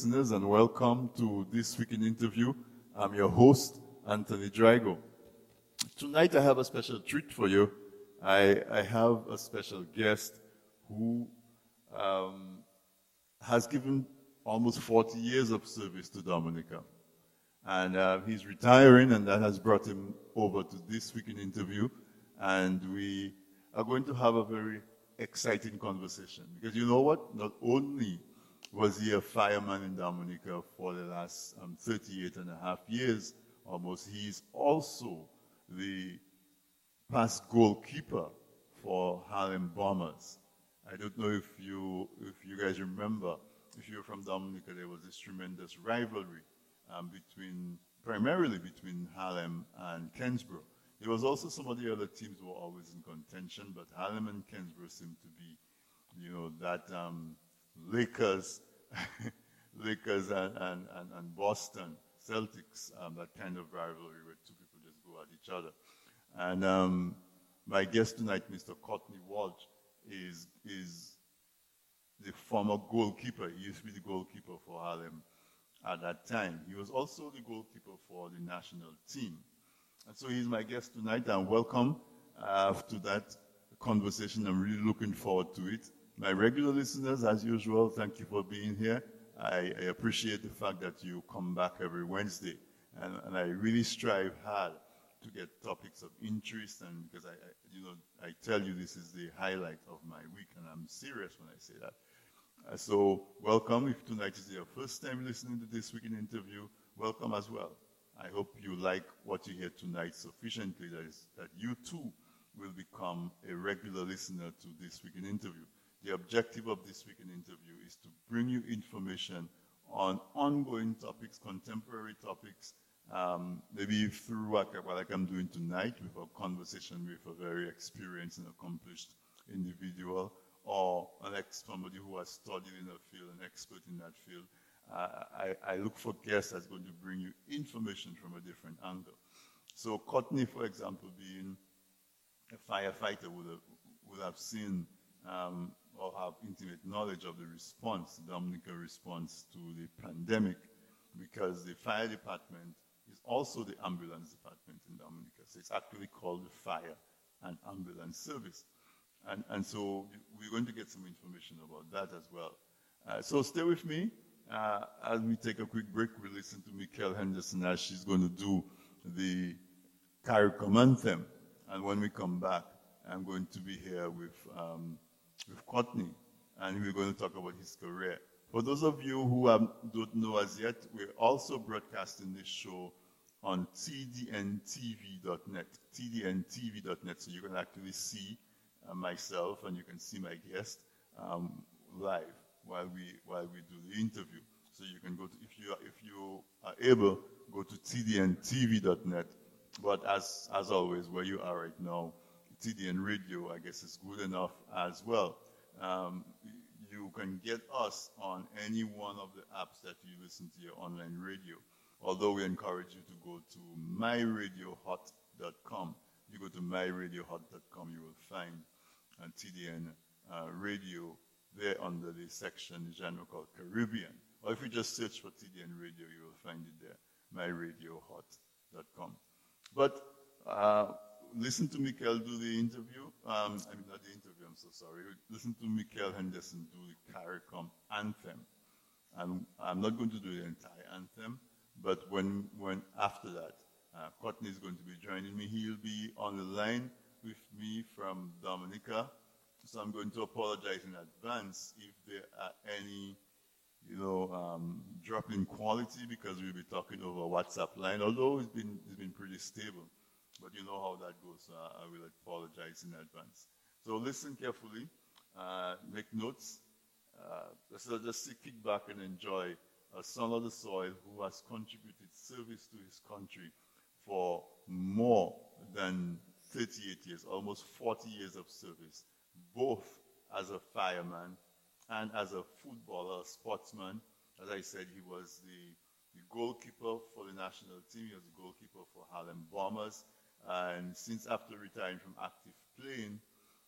listeners, and welcome to this week in interview. I'm your host, Anthony Drago. Tonight, I have a special treat for you. I, I have a special guest who um, has given almost 40 years of service to Dominica. And uh, he's retiring, and that has brought him over to this week in interview. And we are going to have a very exciting conversation. Because you know what? Not only was he a fireman in Dominica for the last um, 38 and a half years almost, he's also the past goalkeeper for Harlem Bombers. I don't know if you, if you guys remember, if you're from Dominica, there was this tremendous rivalry um, between, primarily between Harlem and Kensborough. There was also some of the other teams who were always in contention, but Harlem and Kensborough seemed to be, you know, that um, Lakers, Lakers and, and, and, and, Boston Celtics, um, that kind of rivalry where two people just go at each other. And um, my guest tonight, Mr. Courtney Walsh, is, is the former goalkeeper. He used to be the goalkeeper for Harlem at that time. He was also the goalkeeper for the national team. And so he's my guest tonight, and welcome uh, to that conversation. I'm really looking forward to it. My regular listeners, as usual, thank you for being here. I, I appreciate the fact that you come back every Wednesday, and, and, I really strive hard to get topics of interest, and because I, I, you know, I tell you this is the highlight of my week, and I'm serious when I say that. Uh, so welcome. If tonight is your first time listening to this week in interview, welcome as well. I hope you like what you hear tonight sufficiently that, is, that you too will become a regular listener to this week in interview. The objective of this week in interview is to bring you information on ongoing topics, contemporary topics, um, maybe through what, what like I'm doing tonight with a conversation with a very experienced and accomplished individual, or an ex somebody who has studied in a field, an expert in that field. Uh, I, I, look for guests that's going to bring you information from a different angle. So Courtney, for example, being a firefighter, would have, would have seen um, or have intimate knowledge of the response, the Dominica response to the pandemic, because the fire department is also the ambulance department in Dominica. So it's actually called the Fire and Ambulance Service. And, and so we're going to get some information about that as well. Uh, so stay with me. Uh, as we take a quick break, we listen to Mikel Henderson as she's going to do the CARICOM anthem. And when we come back, I'm going to be here with, um, with Courtney, and we're going to talk about his career. For those of you who have, don't know as yet, we're also broadcasting this show on tdntv.net, tdntv.net, so you can actually see uh, myself and you can see my guest um, live while we while we do the interview. So you can go to if you are, if you are able go to tdntv.net. But as as always, where you are right now, TDN Radio, I guess, is good enough as well. Um, you can get us on any one of the apps that you listen to your online radio. Although we encourage you to go to myradiohot.com. You go to myradiohot.com, you will find uh, TDN uh, radio there under the section genre called Caribbean. Or if you just search for TDN radio, you will find it there, myradiohot.com. But uh, listen to Mikel do the interview. Um, I mean, not the interview, I'm so sorry. Listen to Mikel Henderson do the CARICOM anthem. And I'm not going to do the entire anthem, but when, when after that, uh, Courtney is going to be joining me. He'll be on the line with me from Dominica so I'm going to apologize in advance if there are any, you know, um, drop in quality because we'll be talking over WhatsApp line, although it's been, it's been pretty stable. But you know how that goes, so I will apologize in advance. So listen carefully, uh, make notes. Uh, let's just kick back and enjoy a son of the soil who has contributed service to his country for more than 38 years, almost 40 years of service both as a fireman and as a footballer, a sportsman. As I said, he was the, the goalkeeper for the national team. He was the goalkeeper for Harlem Bombers. And since after retiring from active playing,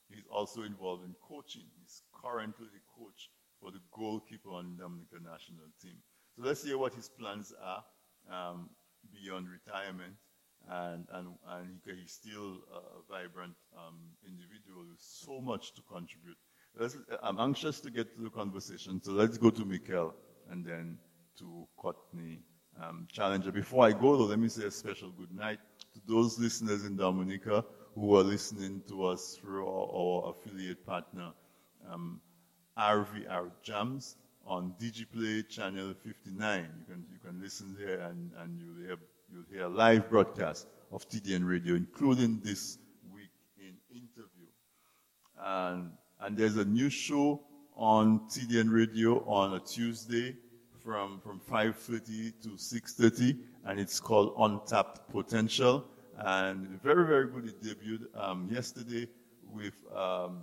he's also involved in coaching. He's currently the coach for the goalkeeper on the Dominican national team. So let's hear what his plans are um, beyond retirement. And, and, and he, he's still a vibrant um, individual with so much to contribute. Let's, I'm anxious to get to the conversation, so let's go to Mikel and then to Courtney um, Challenger. Before I go, though, let me say a special good night to those listeners in Dominica who are listening to us through our, our affiliate partner, um, RVR Jams on DigiPlay channel 59. You can, you can listen there and, and you'll, hear, you'll hear live broadcast of TDN Radio, including this week in interview. And, and there's a new show on TDN Radio on a Tuesday from, from 5.30 to 6.30, and it's called Untapped Potential. And very, very good. It debuted um, yesterday with um,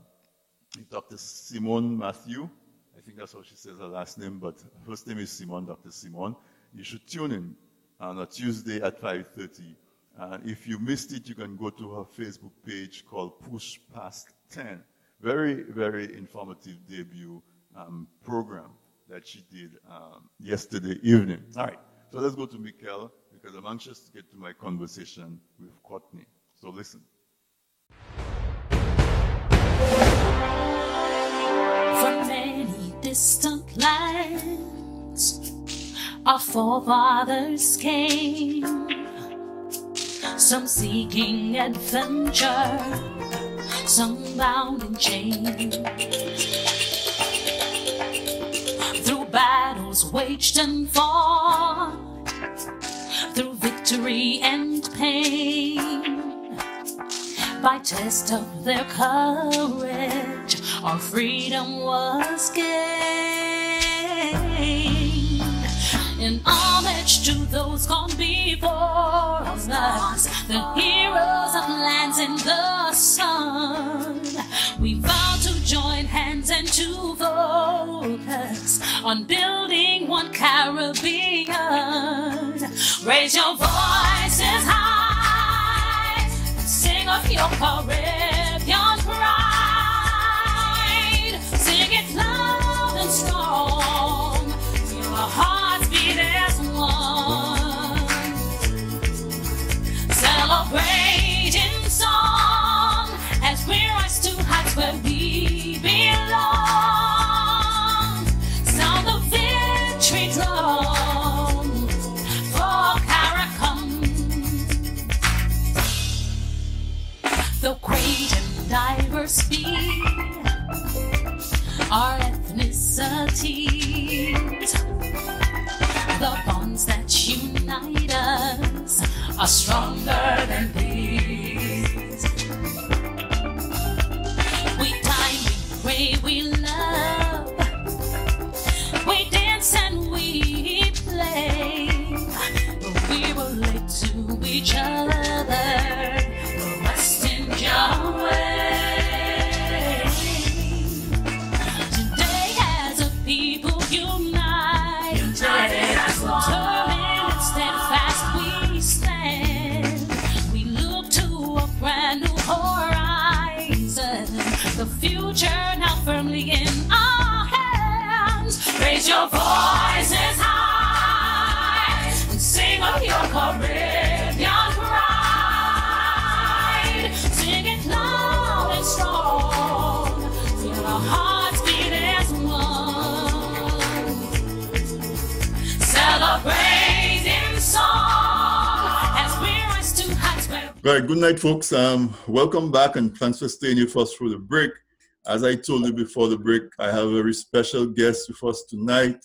Dr. Simone Matthew. I think that's how she says her last name, but her first name is Simone, Dr. Simone. You should tune in on a Tuesday at 5.30. And if you missed it, you can go to her Facebook page called Push Past 10. Very, very informative debut um, program that she did um, yesterday evening. All right, so let's go to Mikel because I'm anxious to get to my conversation with Courtney. So listen. From many distant lands, our forefathers came. Some seeking adventure, some bound in chains. Battles waged and fought through victory and pain. By test of their courage, our freedom was gained. In homage to those gone before us, the heroes of lands in the sun, join hands and to focus on building one Caribbean. Raise your voices high sing of your Caribbean pride. Sing it loud and strong. Feel our Though great and diverse be our ethnicities, the bonds that unite us are stronger than these. We dine, we pray, we love. We dance and we play. But we relate to each other. Rest in right, good night, folks. Um, welcome back, and thanks for staying with us through the break. As I told you before the break, I have a very special guest with us tonight,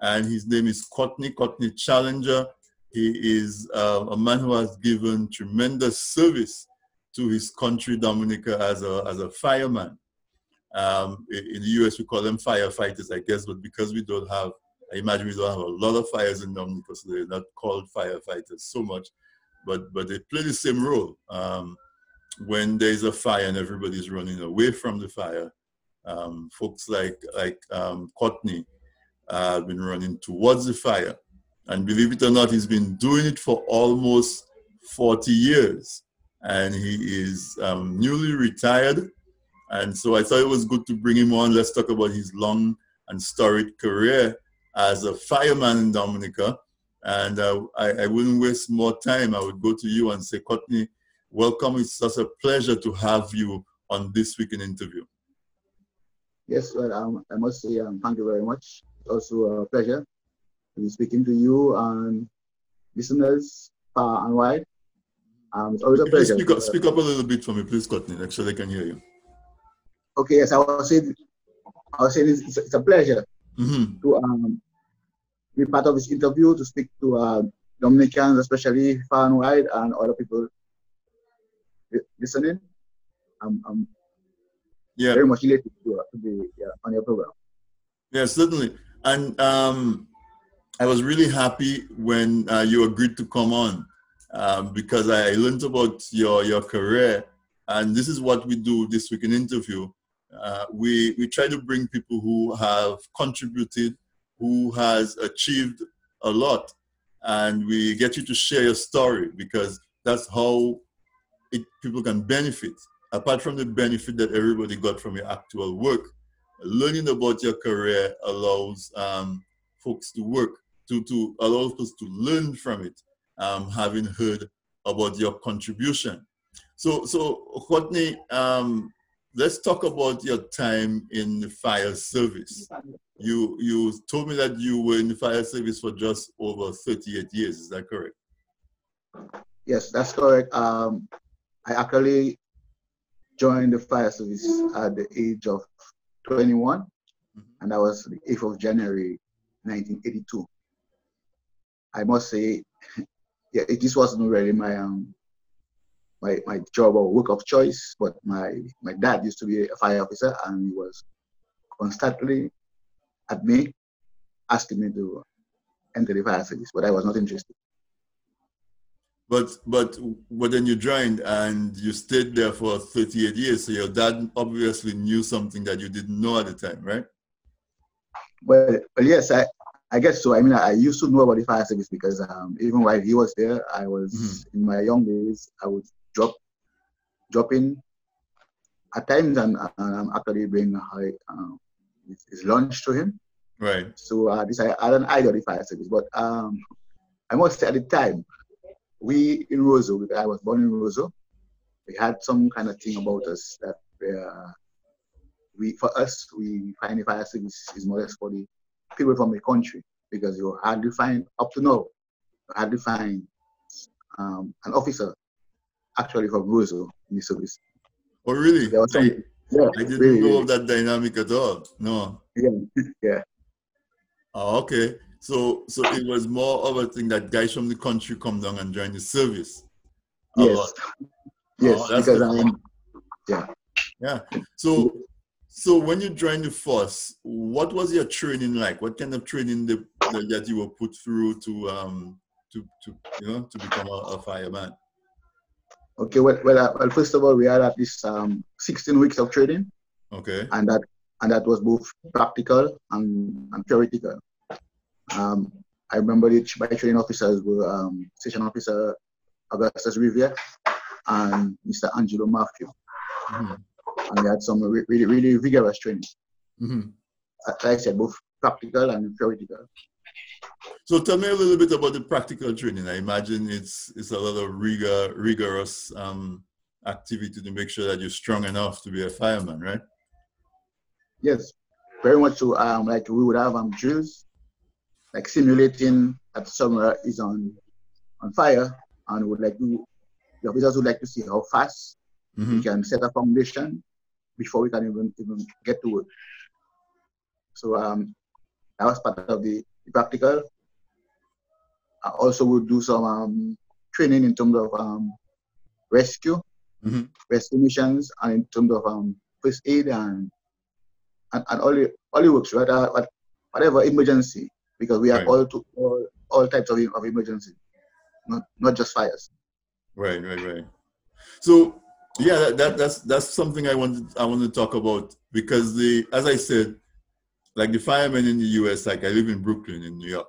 and his name is Courtney, Courtney Challenger. He is uh, a man who has given tremendous service to his country, Dominica, as a, as a fireman. Um, in the US, we call them firefighters, I guess, but because we don't have, I imagine we don't have a lot of fires in Dominica, so they're not called firefighters so much, but, but they play the same role. Um, when there's a fire and everybody's running away from the fire, um, folks like, like um, Courtney uh, have been running towards the fire. And believe it or not, he's been doing it for almost 40 years. And he is um, newly retired. And so I thought it was good to bring him on. Let's talk about his long and storied career as a fireman in Dominica. And uh, I, I, wouldn't waste more time. I would go to you and say, Courtney, welcome. It's such a pleasure to have you on this week in interview. Yes, well, um, I must say um, thank you very much. It's also a pleasure to be speaking to you and listeners far and wide. Um, it's always a pleasure. Speak up, speak up a little bit for me, please, Courtney. Actually, I can hear you. Okay, yes, I was saying, I was saying it's, it's a pleasure mm-hmm. to um, be part of this interview to speak to uh, Dominicans, especially far and wide, and other people listening. I'm, I'm yeah. very much elated to, uh, to be yeah, on your program. Yeah, certainly. And um, I was really happy when uh, you agreed to come on um, because I learned about your, your career. And this is what we do this week in interview. Uh, we, we try to bring people who have contributed, who has achieved a lot, and we get you to share your story because that's how it, people can benefit. Apart from the benefit that everybody got from your actual work, learning about your career allows um, folks to work, to, to allow us to learn from it, um, having heard about your contribution. So, so Courtney, um, let's talk about your time in the fire service. You you told me that you were in the fire service for just over 38 years. Is that correct? Yes, that's correct. Um, I actually joined the fire service at the age of 21, mm-hmm. and that was the 8th of January 1982. I must say, yeah, it, this wasn't really my um, my, my job or work of choice, but my, my dad used to be a fire officer and he was constantly at me asking me to enter the fire service, but I was not interested. But but but then you joined and you stayed there for 38 years. So your dad obviously knew something that you didn't know at the time, right? Well, well yes, I, I guess so. I mean, I used to know about the fire service because um, even while he was there, I was mm-hmm. in my young days. I would drop dropping at times and, and I'm actually bringing high um, his, lunch to him. Right. So uh, this I, I don't identify fire service, but um, I must say at the time, we in Roseau, I was born in Roseau, we had some kind of thing about us that uh, we for us we find the fire service is more or less for the people from the country because you hardly find up to now you hardly find um, an officer actually from Roseau in the service. Oh, really? There was some, yeah, I didn't really, know of that dynamic at all. No. Yeah, yeah. Oh, okay. So, so it was more of a thing that guys from the country come down and join the service. Yes. Lot. Yes, oh, because I'm, yeah. Yeah. So, so when you joined the force, what was your training like? What kind of training the, that you were put through to um to to you know to become a, a fireman? Okay, well, well, uh, well, first of all, we had at least um, 16 weeks of training. Okay. And that and that was both practical and, and theoretical. Um, I remember the, my training officers were um, Station Officer Augustus Riviere and Mr. Angelo Matthew. Mm-hmm. And we had some re- really, really vigorous training. Mm-hmm. Like I said, both practical and theoretical. So tell me a little bit about the practical training. I imagine it's it's a lot of rigor, rigorous um, activity to make sure that you're strong enough to be a fireman, right? Yes, very much so. Um, like we would have um, drills, like simulating that somewhere is on on fire, and would like to, the officers would like to see how fast mm-hmm. we can set a foundation before we can even even get to it. So um, that was part of the practical. I also would do some um, training in terms of um, rescue, mm-hmm. rescue missions, and in terms of um, first aid and and, and all, the, all the works, right? Uh, whatever emergency, because we have right. all, to, all all types of, of emergency, not not just fires. Right, right, right. So yeah, that, that that's that's something I wanted I want to talk about because the as I said, like the firemen in the US, like I live in Brooklyn in New York,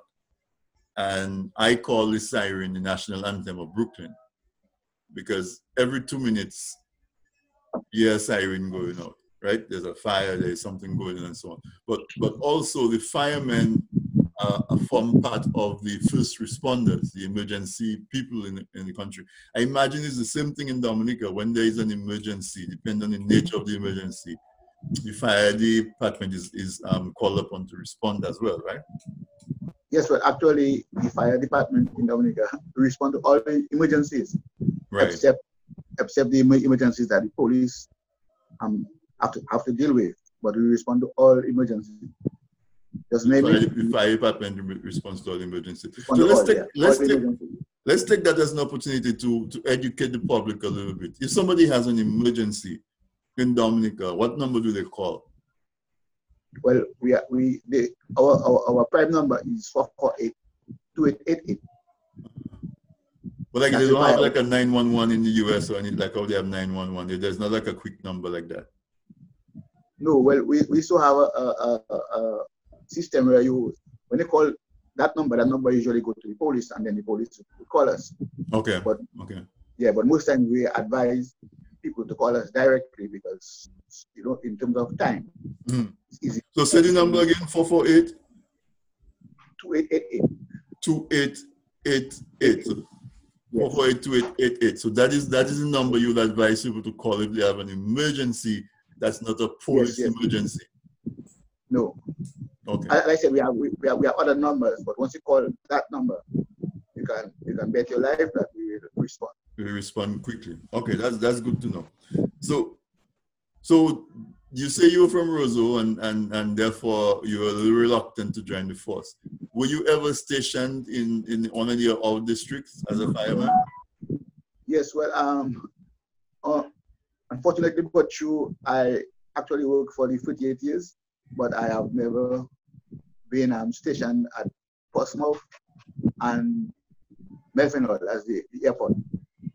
and I call the siren the national anthem of Brooklyn because every two minutes, you hear siren going out, right? There's a fire, there's something going on, and so on. But but also the firemen uh, form part of the first responders, the emergency people in the, in the country. I imagine it's the same thing in Dominica when there is an emergency, depending on the nature of the emergency. The fire department is, is um, called upon to respond as well, right? Yes, well, actually, the fire department in Dominica respond to all the emergencies, right. except except the emergencies that the police um have to have to deal with. But we respond to all emergencies. Just maybe the fire department responds to all emergencies. So let's take yeah, let's take let's take that as an opportunity to to educate the public a little bit. If somebody has an emergency in Dominica, what number do they call? Well, we are, we the our, our our prime number is four four eight two eight eight eight. But like That's they don't have like a nine one one in the US or anything like how they have nine one one. There's not like a quick number like that. No, well, we, we still have a, a, a, a system where you when they call that number, that number usually go to the police and then the police will call us. Okay. But okay. Yeah, but most times we advise people to call us directly because you know in terms of time. Mm. So say the number again, 448 2888. 2888. So 448 So that is that is the number you would advise people to call if they have an emergency that's not a police yes, yes. emergency. No. Okay. Like I said, we have we, we have we have other numbers, but once you call that number, you can you can bet your life that we will respond. We respond quickly. Okay, that's that's good to know. So so you say you're from Roseau and, and, and therefore you're a little reluctant to join the force. Were you ever stationed in, in one of your old districts as a fireman? Yes, well, um, uh, unfortunately, but true, I actually worked for the 48 years, but I have never been um, stationed at Portsmouth and Melville as the, the airport.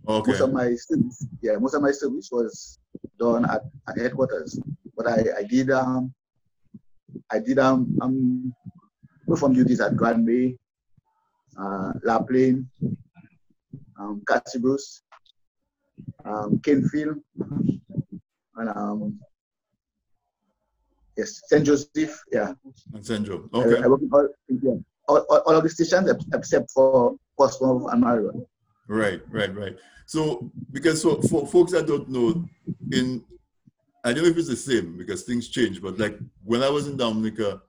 Okay. Most of my service, yeah, most of my service was done at, at headquarters. But I, I did um I did um, um perform duties at Grand Bay, uh, La Plaine, um, Castle Bruce, um, Canefield, and um, yes, St. Joseph, yeah. And St. Joseph, okay. I, I work in all, yeah, all, all, all, of the stations except for Portsmouth and Marion. Right, right, right. So, because for, for folks that don't know, in I don't know if it's the same because things change, but like when I was in Dominica,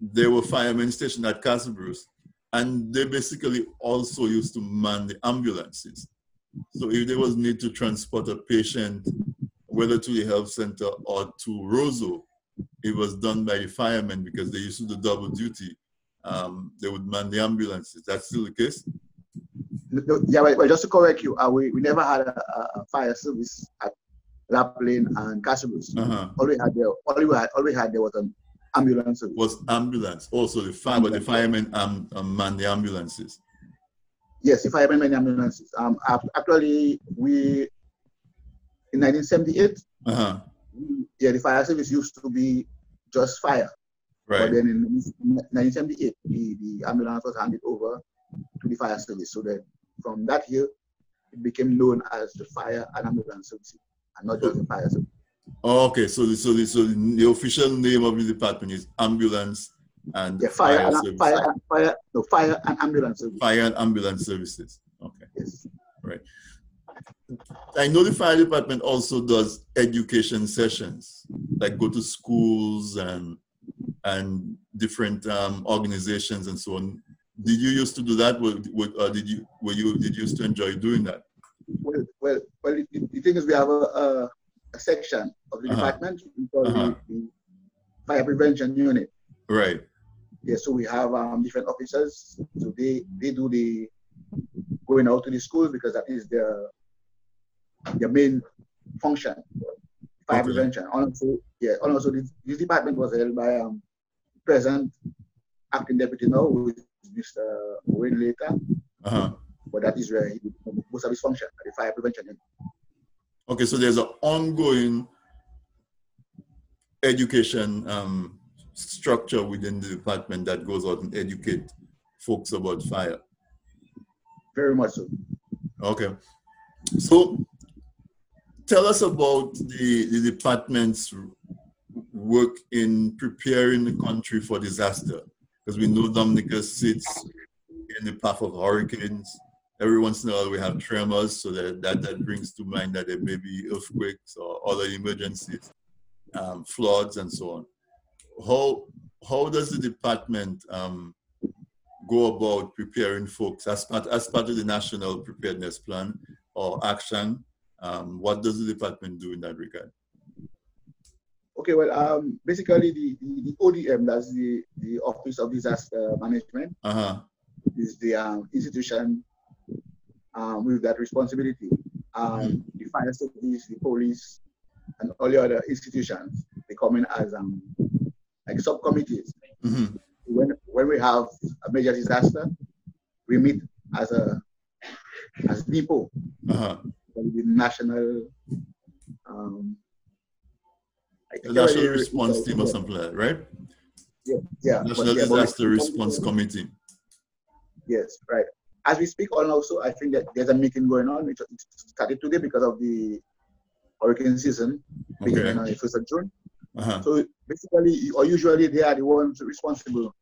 there were firemen stationed at Castle Bruce, and they basically also used to man the ambulances. So if there was need to transport a patient, whether to the health center or to Roseau, it was done by the firemen because they used to do double duty. Um, they would man the ambulances. That's still the case? No, yeah, well, just to correct you, uh, we, we never had a, a fire service at La Plaine and Castle Bruce. Uh-huh. All we had there, all we had, all we had there was an ambulance service. Was ambulance also the fire, but the firemen um, um, man the ambulances. Yes, the firemen man the ambulances. Um, actually, we in 1978. Uh-huh. Yeah, the fire service used to be just fire. Right. But then in 1978, the, the ambulance was handed over to the fire service. So that from that year, it became known as the fire and ambulance service, and not just the fire service. Oh, okay, so the, so the, so the official name of the department is ambulance and yeah, fire, fire, and, fire, fire, no, fire and ambulance services. Fire and ambulance services. Okay. Yes. Right. I know the fire department also does education sessions, like go to schools and and different um, organizations and so on did you used to do that? Or, or did you were you did you used to enjoy doing that? Well, well, well. The, the thing is, we have a, a, a section of the uh-huh. department called uh-huh. the, the, fire prevention unit. Right. Yeah. So we have um, different officers. So they they do the going out to the schools because that is their their main function. Fire okay. prevention. Also, yeah. Also, this, this department was held by um, present acting deputy now, who is Mr. Wayne later. Uh-huh. But that is where he most of his function at the fire prevention. Okay, so there's an ongoing education um, structure within the department that goes out and educate folks about fire. Very much so. Okay. So tell us about the, the department's work in preparing the country for disaster. Because we know Dominica sits in the path of hurricanes. Every once in a while we have tremors, so that, that, that brings to mind that there may be earthquakes or other emergencies, um, floods and so on. How, how does the department um, go about preparing folks as part, as part of the national preparedness plan or action? Um, what does the department do in that regard? Okay, well, um, basically the, the, the, ODM, that's the, the Office of Disaster Management, uh-huh. is the um, institution um, with that responsibility. Um, mm-hmm. The fire service, the police, and all the other institutions, they come in as um, like subcommittees. Mm-hmm. When, when we have a major disaster, we meet as a as depot, uh-huh. the national um, the National Response Team or something like that, right? Yeah, yeah. National yeah, Disaster Response Committee. Yes, right. As we speak on also, I think that there's a meeting going on. It started today because of the hurricane season beginning okay. on the 1st of June. Uh-huh. So basically, or usually they are the ones responsible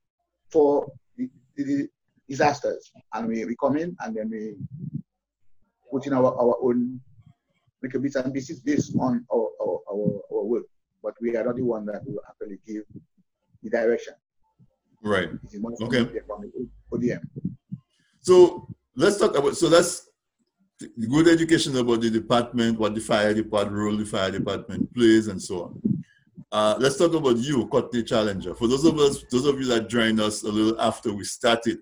for the, the disasters. And we, we come in and then we put in our, our own make a bits and pieces based on our, our, our, our work but we are not the one that will actually give the direction. Right. Okay. ODM. So let's talk about so that's good education about the department, what the fire department role the fire department plays, and so on. Uh, let's talk about you, Courtney Challenger. For those of us, those of you that joined us a little after we started,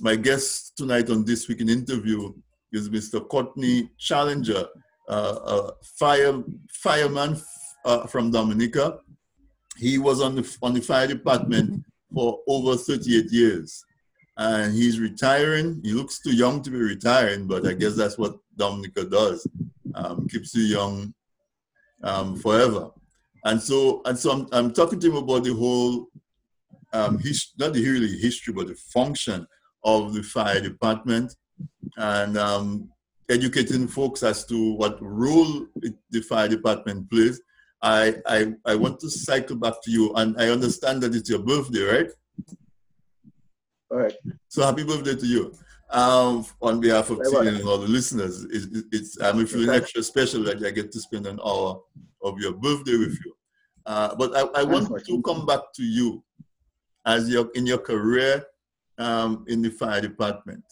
my guest tonight on this week in interview is Mr. Courtney Challenger, uh, a fire fireman, uh, from Dominica. He was on the, on the fire department for over 38 years. And he's retiring. He looks too young to be retiring, but I guess that's what Dominica does. Um, keeps you young um, forever. And so, and so I'm, I'm, talking to him about the whole, um, his, not the really history, but the function of the fire department and um, educating folks as to what role it, the fire department plays I, I, I want to cycle back to you, and I understand that it's your birthday, right? All right. So happy birthday to you. Um, on behalf of TN and all the listeners, it's, it's, I'm feeling extra special that I get to spend an hour of your birthday with you. Uh, but I, I want to come back to you as your in your career um, in the fire department.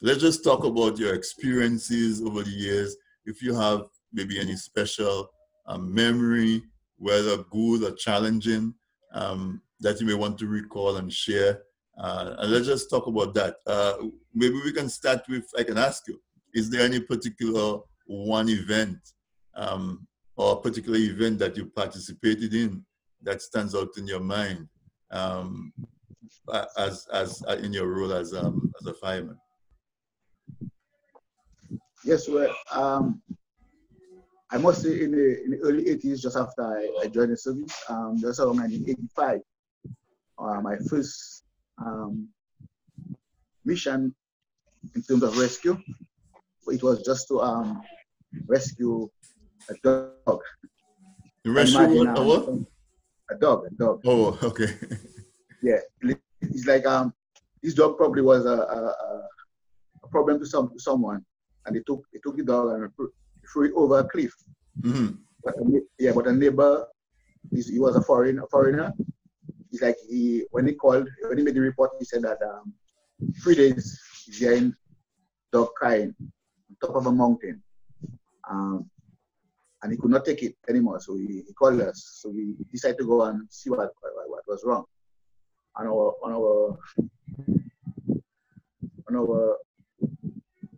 Let's just talk about your experiences over the years. If you have maybe any special a memory, whether good or challenging, um, that you may want to recall and share. Uh, and let's just talk about that. Uh, maybe we can start with, I can ask you, is there any particular one event um, or particular event that you participated in that stands out in your mind um, as, as uh, in your role as, um, as a fireman? Yes, well, um, I must say in the, in the early 80s, just after I, I joined the service, um, just around 1985, uh, my first um, mission in terms of rescue, it was just to um, rescue a dog. You rescue a what? Um, a dog, a dog. Oh, okay. yeah, it's like um, this dog probably was a, a, a problem to some to someone, and they took they took the dog and threw it over a cliff. Mm-hmm. But yeah, but a neighbor, he was a foreign a foreigner. He's like he when he called when he made the report, he said that um, three days he's hearing dog crying on top of a mountain, um, and he could not take it anymore. So he, he called us. So we decided to go and see what what, what was wrong. On our on our on our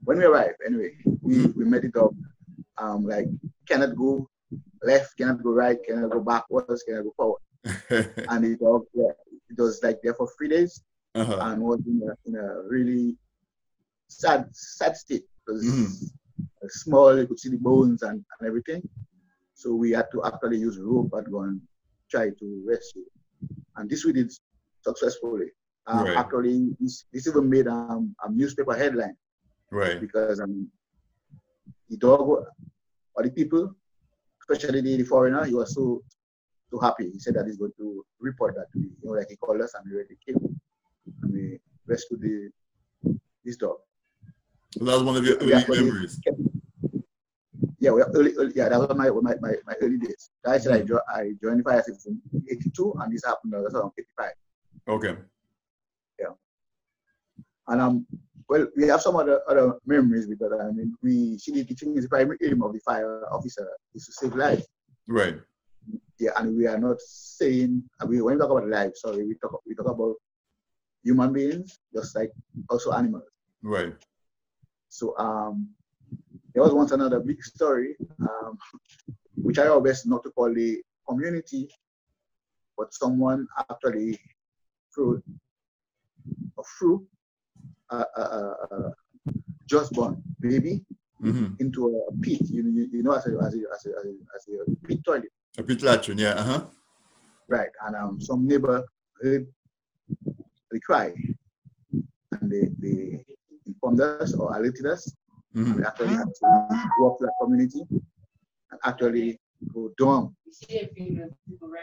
when we arrived, anyway, we, we met the dog um, like cannot go left, cannot go right, cannot go backwards, cannot go forward. and it, all, yeah, it was like there for three days uh-huh. and was in a, in a really sad, sad state because mm. small, you could see the bones and, and everything. So we had to actually use rope and go and try to rescue. And this we did successfully. Um, right. Actually, this, this even made um, a newspaper headline. Right. Because um, the dog or the people especially the, the foreigner, he was so so happy. He said that he's going to report that to me. You know, like he called us and we already came and we rescued the this dog. Well, that was one of your early memories. Yeah, well, early, early, yeah, that was my my, my, my early days. I said I, jo- I joined the fire service in 82 and this happened around 85. Okay. Yeah. And um, well, we have some other other memories because I mean, we see the thing is the primary aim of the fire officer is to save lives. Right. Yeah, and we are not saying we when we talk about life, sorry, we talk we talk about human beings just like also animals. Right. So um, there was once another big story, um, which I always not to call the community, but someone actually threw a fruit uh, uh, uh, just born baby Mm-hmm. into a pit, you, you, you know, as a, as a, as a, as a, as a pit toilet. A pit latrine, yeah. Uh huh. Right. And um, some neighbor heard the cry and they, they informed us or alerted us. And hmm we actually had to walk to that community and actually go down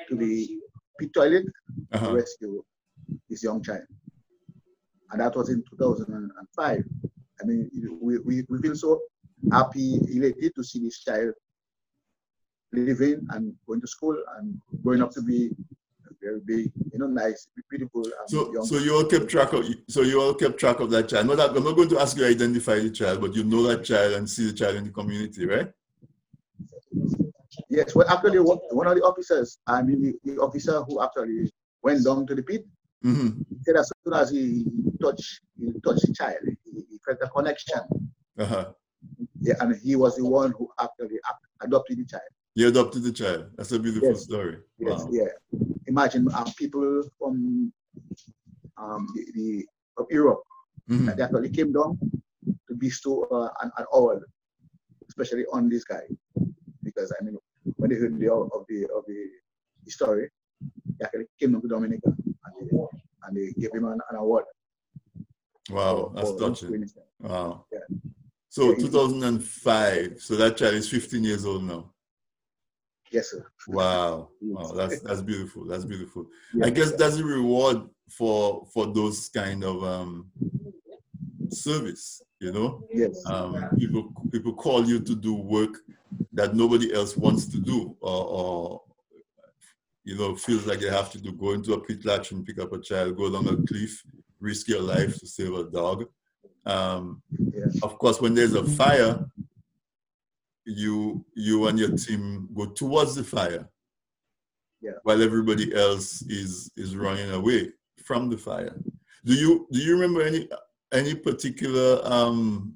to the pit toilet to Uh-huh. rescue this young child. And that was in 2005. I mean, we, we, we feel so happy, elated to see this child living and going to school and growing up to be very big, you know, nice, beautiful. And So, young. so you all kept track of. So you all kept track of that child. Not that, I'm not going to ask you to identify the child, but you know that child and see the child in the community, right? Yes, well, actually, one one of the officers, I mean, the, the officer who actually went down to the pit, Mm-hmm. said as soon as he touched, he touched the child, he, he felt a connection. Uh-huh. Yeah, and he was the one who actually adopted the child. You adopted the child. That's a beautiful Yes. story. Yes, yeah. Imagine um, people from um, the, the of Europe Mhm. that actually came down to bestow uh, an, an especially on this guy, because I mean, when they heard the of the of the, the story, they actually came down to Dominica and they, gave him an, an award. Wow, for- that's for touching. Wow. Yeah. So Yeah, 2005. So that child is 15 years old now. Yes, sir. Wow. Wow. That's that's beautiful. That's beautiful. Yeah, I guess that's a reward for for those kind of um service, you know. Yes. Um, people people call you to do work that nobody else wants to do or, or you know feels like they have to do go into a pit latrine pick up a child go down a cliff risk your life to save a dog um, Yeah. of course when there's a fire you you and your team go towards the fire Yeah. while everybody else is is running away from the fire do you do you remember any any particular um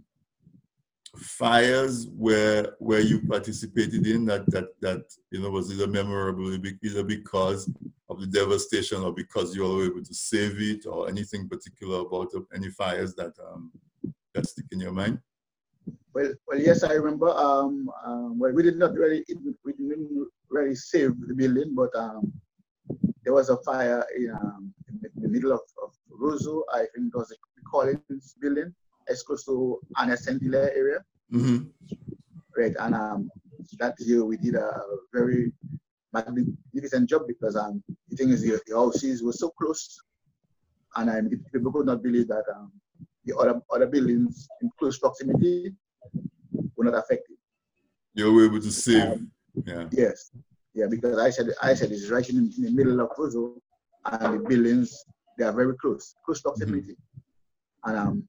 fires where where you participated in that that that you know was either memorable either because of the devastation or because you were able to save it or anything particular about any fires that um that stick in your mind Well, well, yes, I remember. Um, um, well, we did not really, we didn't really save the building, but um, there was a fire in, um, in the- middle of, of. I think it was the Collins building. It's close to Anna Hilaire area, hmm right? And um, that year we did a very magnificent job because um, the thing is, the, the houses were so close, and um, people could not believe that um, the other other buildings in close proximity were not affected. you were able to save. Yeah. Yes, yeah, because I said I said it's right in, in the middle of Roseau, and the buildings they are very close, close proximity, and um,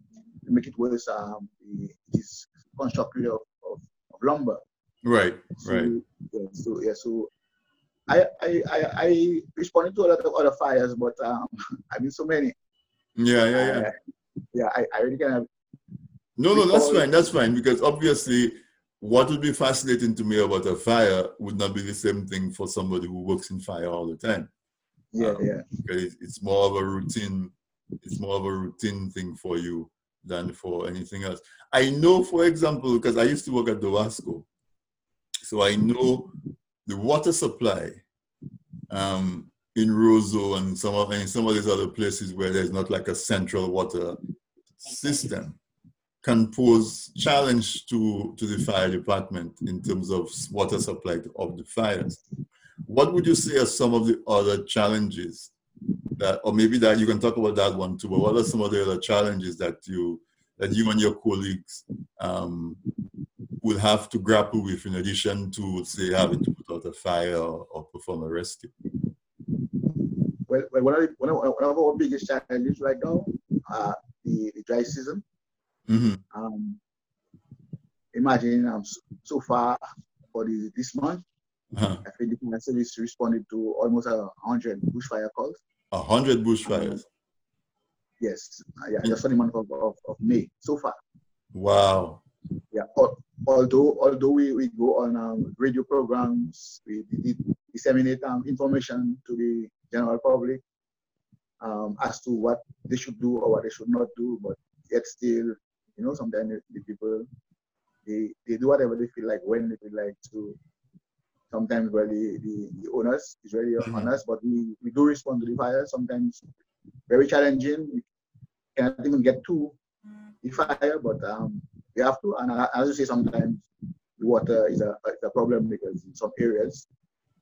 make it worse, um, the, it is constructed of, of, of lumber. right So, right Yeah, so yeah, so I, I I I responded to a lot of other fires, but um, I mean so many. yeah yeah yeah Uh, yeah, I, I really kind of No, no, that's fine. That's fine because obviously, what would be fascinating to me about a fire would not be the same thing for somebody who works in fire all the time. yeah Um, yeah Because it's more of a routine. It's more of a routine thing for you than for anything else. I know, for example, because I used to work at Dowasco, so I know the water supply um, in Roseau and some of and some of these other places where there's not like a central water system can pose challenge to, to the fire department in terms of water supply of the fires. What would you say are some of the other challenges that, or maybe that you can talk about that one too, but what are some of the other challenges that you, that you and your colleagues um, will have to grapple with in addition to, say, having to put out a fire or, or perform a rescue? Well, well one, of the, one, of, our biggest challenges right now, uh, the, the dry season. Mm-hmm. Um, imagine um, so, so far for the, this month, Uh-huh. I think the service responded to almost a hundred bushfire calls. A hundred bushfires. Yes, uh, yeah, just for the month of, of, of May so far. Wow. Yeah, although although we, we go on um, radio programs, we, we disseminate um, information to the general public um, as to what they should do or what they should not do, but yet still, you know, sometimes the, the people they, they do whatever they feel like when they feel like to. Sometimes where the, the, the owners is really Mhm. on us, but we, we do respond to the fire. Sometimes very challenging. We cannot even get to the fire, but um, we have to. And uh, as you say, sometimes the water is a, is a problem because in some areas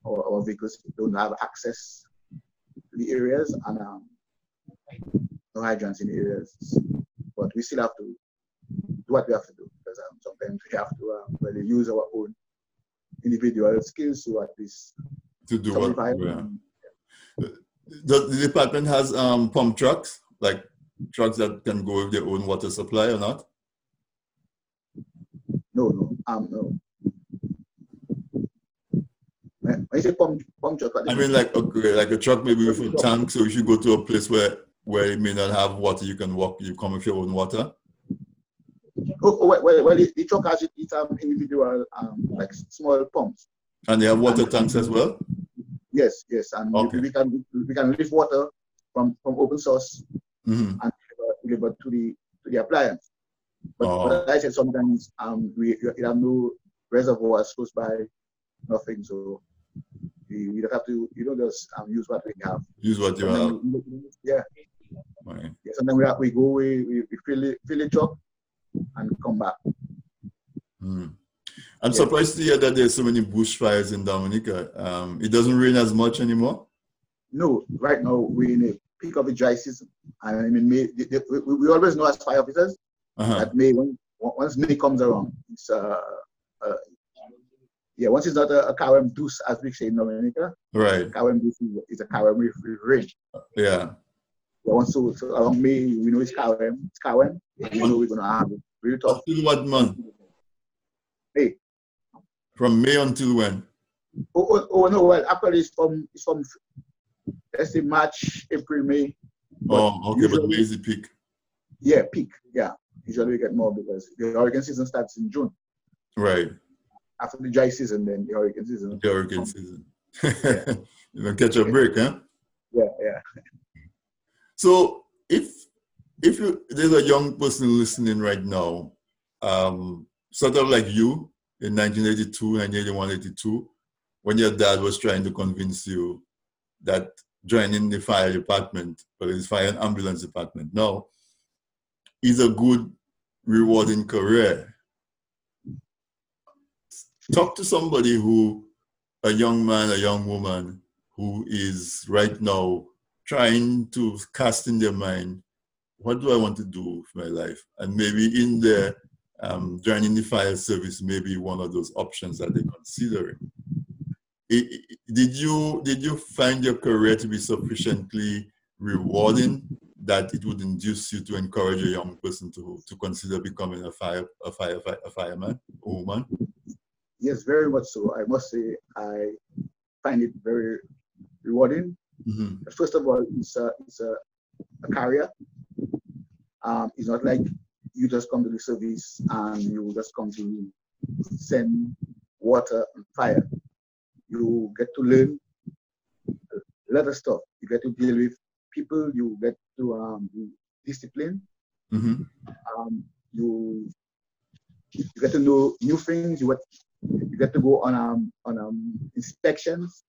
our, our vehicles don't have access to the areas and um, no hydrants in the areas. But we still have to do what we have to do because um, sometimes we have to um, really use our own individual skills to at least To do the what? yeah. The, the department has um, pump trucks, like trucks that can go with their own water supply or not? No, no, um, no. You say pump, pump truck, I mean, like okay, like a truck maybe with a tank. So if you go to a place where where it may not have water, you can walk. You come with your own water. Well, well, well, the, truck has it, it's um, individual, um, like small pumps. And they have water tanks as well. Yes, yes, and we- Okay. we, can we can lift water from from open source hmm and deliver, deliver to the to the appliance. But, Oh. but I said sometimes um we, we have no reservoirs close by, nothing. So we, we don't have to you know just um, use what we have. Use what you have. Sometimes- Yeah, Right. yeah. Sometimes we, have, we go we, we, we fill it fill the truck and come back. Mm. I'm Yeah. surprised to hear that there's so many bushfires in Dominica. Um, it doesn't rain as much anymore. No, right now we're in a peak of the dry season. And I mean, May, the, the, we, we always know as fire officers Uh-huh. that May, when, once May comes around, it's uh, uh yeah, once it's not a, a Kawem Deuce, as we say in Dominica, Right. Kawem Deuce is, is a Kawem with with rain. Yeah. Once so, around May, we know it's Kawem, it's Kawem, we know we're gonna have it really tough. Until what month? May. From May until when? Oh, oh, oh no, well actually it's from it's from let's say March, April, May. Oh, okay, but usually- May is the peak. Yeah, peak. Yeah. Usually we get more because the hurricane season starts in June. Right. After the dry season, then the hurricane season. The hurricane season. you don't catch a break, huh? Yeah, yeah. So if if you there's a young person listening right now, um, sort of like you in 1982, 1981, 82, when your dad was trying to convince you that joining the fire department, or the fire and ambulance department now, is a good, rewarding career. Talk to somebody who, a young man, a young woman, who is right now trying to cast in their mind, what do I want to do with my life? And maybe in there, um, joining the fire service may be one of those options that they're considering. Did you did you find your career to be sufficiently rewarding that it would induce you to encourage a young person to to consider becoming a fire a fire a fireman, a woman? Yes, very much so. I must say I find it very rewarding. Hmm First of all, it's a it's a, a career. Um, it's not like you just come to the service and you just come to send water and fire. You get to learn a lot of stuff. You get to deal with people. You get to um, be disciplined. hmm um, you you get to know new things. You get you get to go on um on um inspections.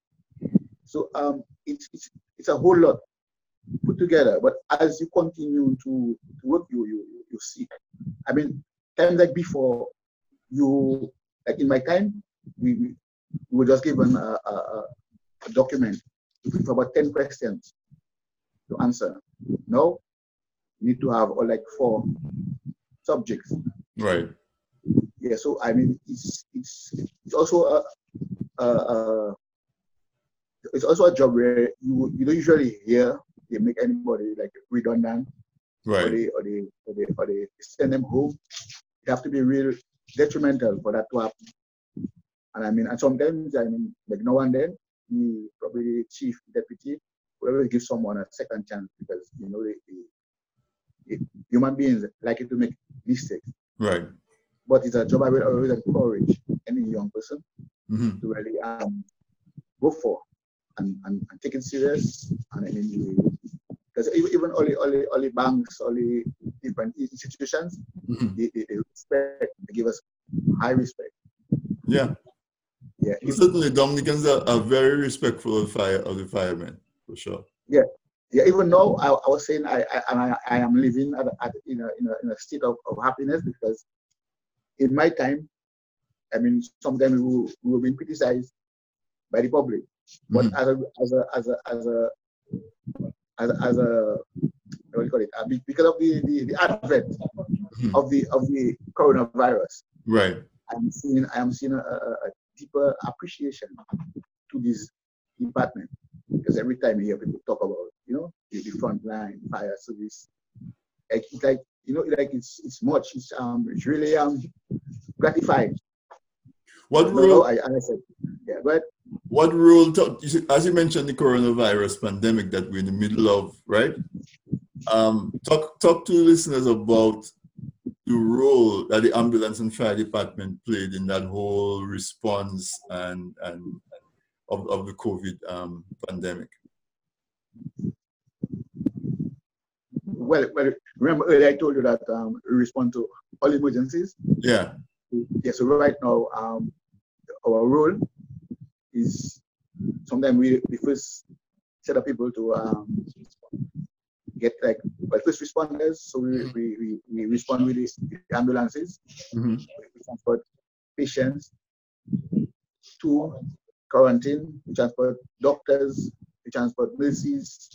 So um it's it's, it's a whole lot. put together. But as you continue to, to work, you, you you see. I mean, times like before, you like in my time, we, we were just given a, a, a document with about 10 questions to answer. No, you need to have or like four subjects. Right. Yeah, so I mean, it's it's it's also a, a, a it's also a job where you you don't usually hear they make anybody like redundant Right. or they or they or they or they send them home. You have to be real detrimental for that to happen. And I mean, and sometimes I mean, like now and then, the probably chief deputy will always give someone a second chance because you know they, they, they- human beings like to make mistakes. Right. But it's a job I will always encourage any young person hmm to really um, go for and, and, and take it serious. And I mean, because even all the, all, the, all the banks, all the different institutions, hmm they, they, they respect, they give us high respect. Yeah. Yeah, And certainly, Dominicans are, are very respectful of fire of the firemen, for sure. yeah. Yeah, Even though I, I was saying I, I, I, am living at, at, in, a, in, a, in a state of, of happiness because in my time, I mean, sometimes we were, we were being criticized by the public, but Mhm. as a as a as a as a as a, as a what do you call it? Uh, because of the, the, the advent Mhm. of the of the coronavirus, Right. I'm seeing I am seeing a, a, deeper appreciation to this department because every time you hear people talk about you know the, the front line fire service, like it's like you know like it's it's much it's um it's really um gratifying. What rule? role? I, I said yeah, but What rule? As you mentioned, the coronavirus pandemic that we're in the middle of, right? Um, talk talk to listeners about the role that the ambulance and fire department played in that whole response and and of, of the COVID um, pandemic. well well remember earlier I told you that um we respond to all emergencies. Yeah. Yeah, so right now, um, our role is sometimes we, we first set up people to um, get like well, first responders. So we, we, we, we respond with the ambulances, Mhm. we transport patients to quarantine, we transport doctors, we transport nurses.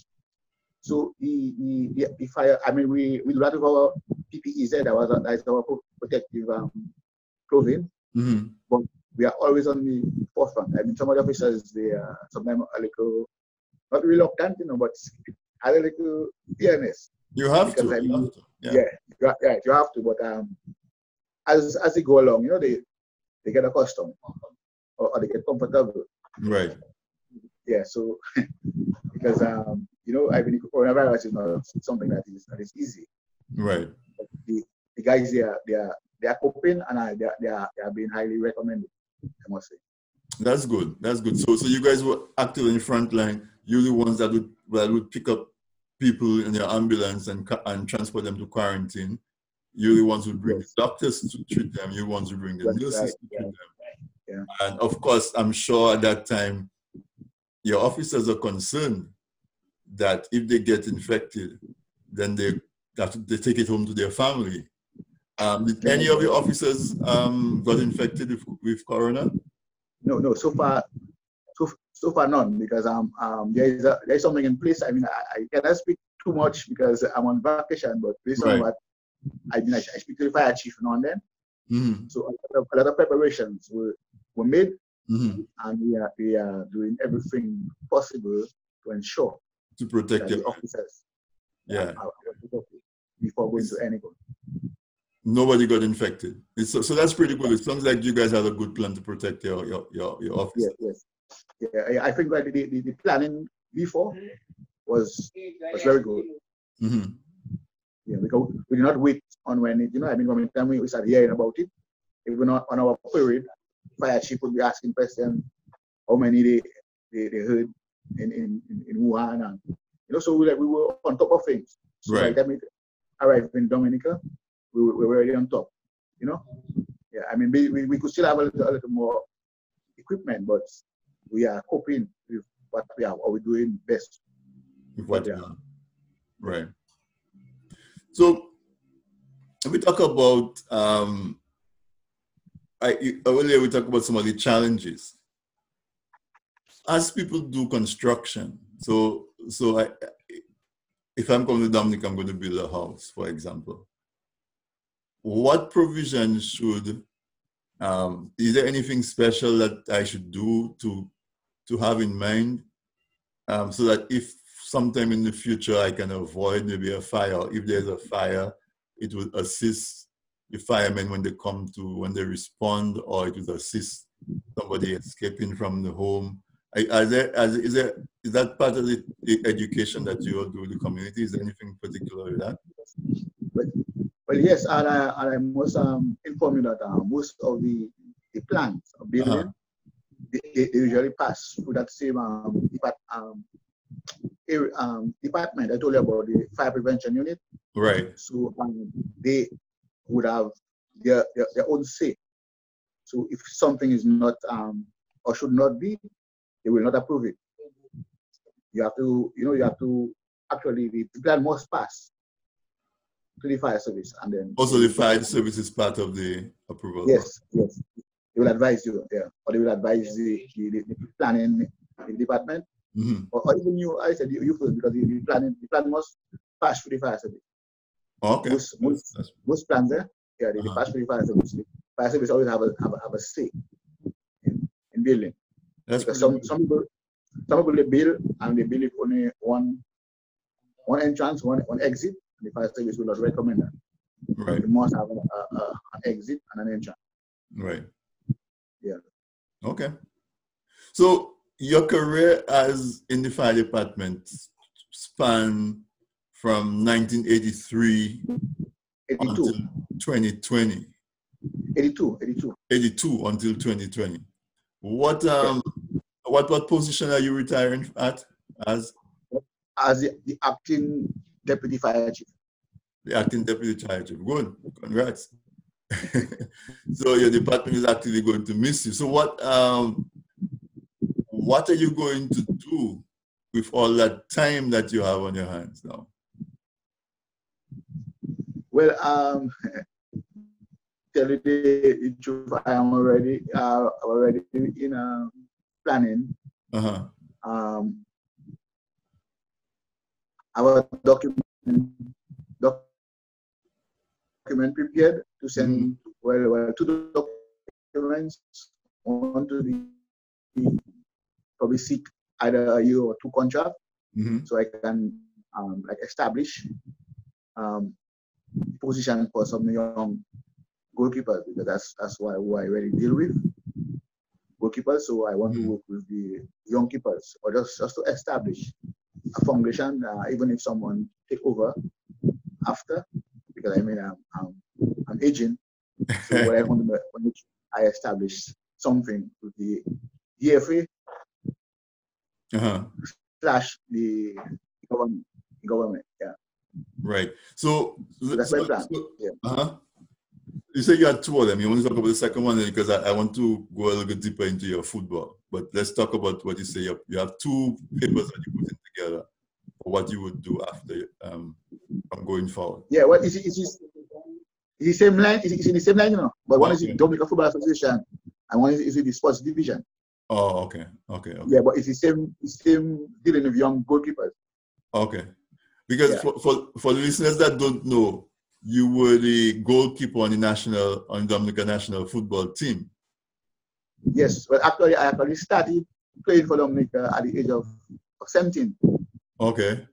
So the, the, the, fire, I mean, we, we that with our PPEs, that was that is our protective um, clothing Mhm. we are always on the forefront. I mean, some of the officers, they are sometimes a little, not reluctant, you know, but a little fearness. You have to. I you mean- have to. Yeah. Yeah, you ha- yeah, you have to, but um, as as they go along, you know, they they get accustomed or, or they get comfortable. Right. Yeah, so because um, you know, I mean, coronavirus is not something that is that is easy. Right. The the guys they are they are they are coping and uh, they are, they are they are being highly recommended. I must say. That's good. That's good. So, so you guys were active in the front line. You're the ones that would that would pick up people in your ambulance and and transport them to quarantine. You're the ones who bring Yes. the doctors to treat them. You're the ones who bring the That's nurses right, to treat yeah. them. Yeah. And of course, I'm sure at that time, your officers are concerned that if they get infected, then they that they take it home to their family. Um, did any of your officers um, got infected with, with corona? No, no. So far, so so far none because um um there is a, there is something in place. I mean, I, I cannot speak too much because I'm on vacation, but based Right. on what I mean, I, I speak to the fire chief now and then. Mhm. So a lot of, a lot of preparations were, were made, Mhm. and we are we are doing everything possible to ensure to protect the officers yeah are are before going to anyone. Nobody got infected it's, so, so that's pretty good it sounds like you guys had a good plan to protect your your your, your office Yes, yes. Yeah, I- I think that the, the, the planning before was was very good. Mhm. Yeah, because we did not wait on when it, you know, I mean, when the time we started hearing about it, even on, on our period, fire chief would be asking questions, how many they, they, they heard in, in, in, Wuhan, and, you know, so we, like, we were on top of things. So Right. the time it arrived in Dominica, we were, we were already on top, you know? Yeah, I mean, we, we, we could still have a little, a little more equipment, but we are coping with what we have, or we're doing best. With what you know. Right. So we talk about um, I earlier we talked about some of the challenges as people do construction. So so I, if I'm coming to Dominic, I'm going to build a house, for example. What provision should um, is there anything special that I should do to to have in mind um, so that if sometime in the future I can avoid maybe a fire, if there's a fire, it will assist the firemen when they come to when they respond, or it will assist somebody escaping from the home. Are there, is, there, is that part of the, education that you all do the community? Is there anything particular with that? Well, yes, and I, and I must um, inform you that uh, most of the, the plans of building, uh-huh. they, they, usually pass through that same um, um, um, department I told you about the fire prevention unit. Right. So um, they would have their, their, their, own say. So if something is not um, or should not be, they will not approve it. You have to, you know, you have to actually the plan must pass to the fire service and then also the fire service is part of the approval. Yes, yes. They will advise you, yeah. Or they will advise the, the, the planning department Mm-hmm. Or, or, even you, I said you, you first because you, planning the plan must pass through the fire service. Okay. Most most, most plans there, yeah, they, uh-huh. pass through the fire service. The fire service always have a have a, have a say in, in building. That's because some some people some people they build and they build only one one entrance, one one exit. The fire service will not recommend that. Right. You must have an exit and an entrance. Right. Yeah. Okay. So your career as in the fire department span from 1983 82. until 2020 82 82 82 until 2020 what um what what position are you retiring at as as the, the acting deputy fire chief the acting deputy fire chief good congrats so your department is actually going to miss you so what um what are you going to do with all that time that you have on your hands now? Well, um, tell you the truth, I am already uh, already in uh, planning. Uh-huh. Um, our document document prepared to send mm-hmm. well, well two documents one to the probably seek either a year or two contract, mm-hmm. so I can um, like establish um, position for some young goalkeepers because that's that's what who I really deal with goalkeepers. So I want mm-hmm. to work with the young keepers or just just to establish foundation, uh, even if someone take over after, because I mean I'm I'm, I'm aging. So what I want to I establish something with the DFA uh-huh. slash the government. Government, yeah. Right. So, so that's so, my plan. So, yeah. Uh-huh. You say you had two of them. You want to talk about the second one because I, I, want to go a little bit deeper into your football. But let's talk about what you say. You have, two papers that you put in together what you would do after um, going forward. Yeah, well, it's, it's, it's, the same line. It's, it's in the same line, you know. But one okay. is the Dominica Football Association, and one is, is the sports division. Oh, okay, okay, okay. Yeah, but it's the same, same dealing with young goalkeepers. Okay, because yeah. for, for for listeners that don't know, you were the goalkeeper on the national on the Dominica national football team. Yes, well, actually, I actually started playing for Dominica at the age of, of 17. Okay.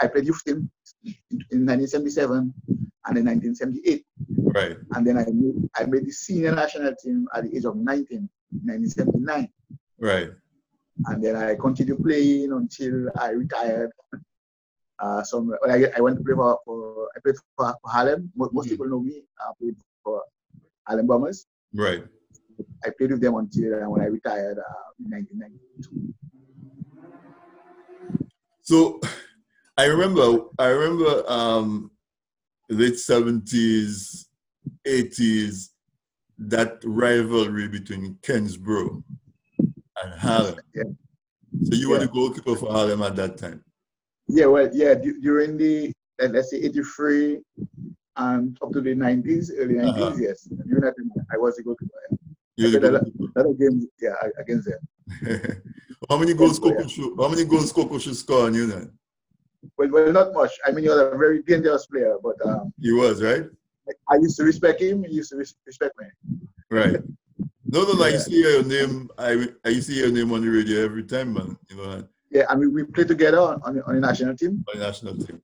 I played youth team in 1977 and in 1978. Right. And then I made, I made the senior national team at the age of 19. 1979. Right. And then I continued playing until I retired. Uh, some I, I went to play for, for I played for, for Harlem. Most, most mm-hmm. people know me. I played for Harlem Bombers. Right. I played with them until uh, when I retired uh, in 1992. So I remember I remember um, late 70s, 80s, that rivalry between Kensborough and Harlem. Yeah. So you yeah. were the goalkeeper for Harlem at that time. Yeah, well, yeah, during the let's say '83 and up to the '90s, early '90s, uh-huh. yes. During that time, I was a goalkeeper. You a lot, lot of games, yeah, against them. how many goals Coco should, How many goals Coco should score on you then? Well, well, not much. I mean, you're a very dangerous player, but um, he was right. I used to respect him. He used to respect me. Right. No, no, no. Yeah. I used to hear your name. I I used to hear your name on the radio every time, man. You know. Yeah, I mean, we played together on, on, on the national team. On the national team.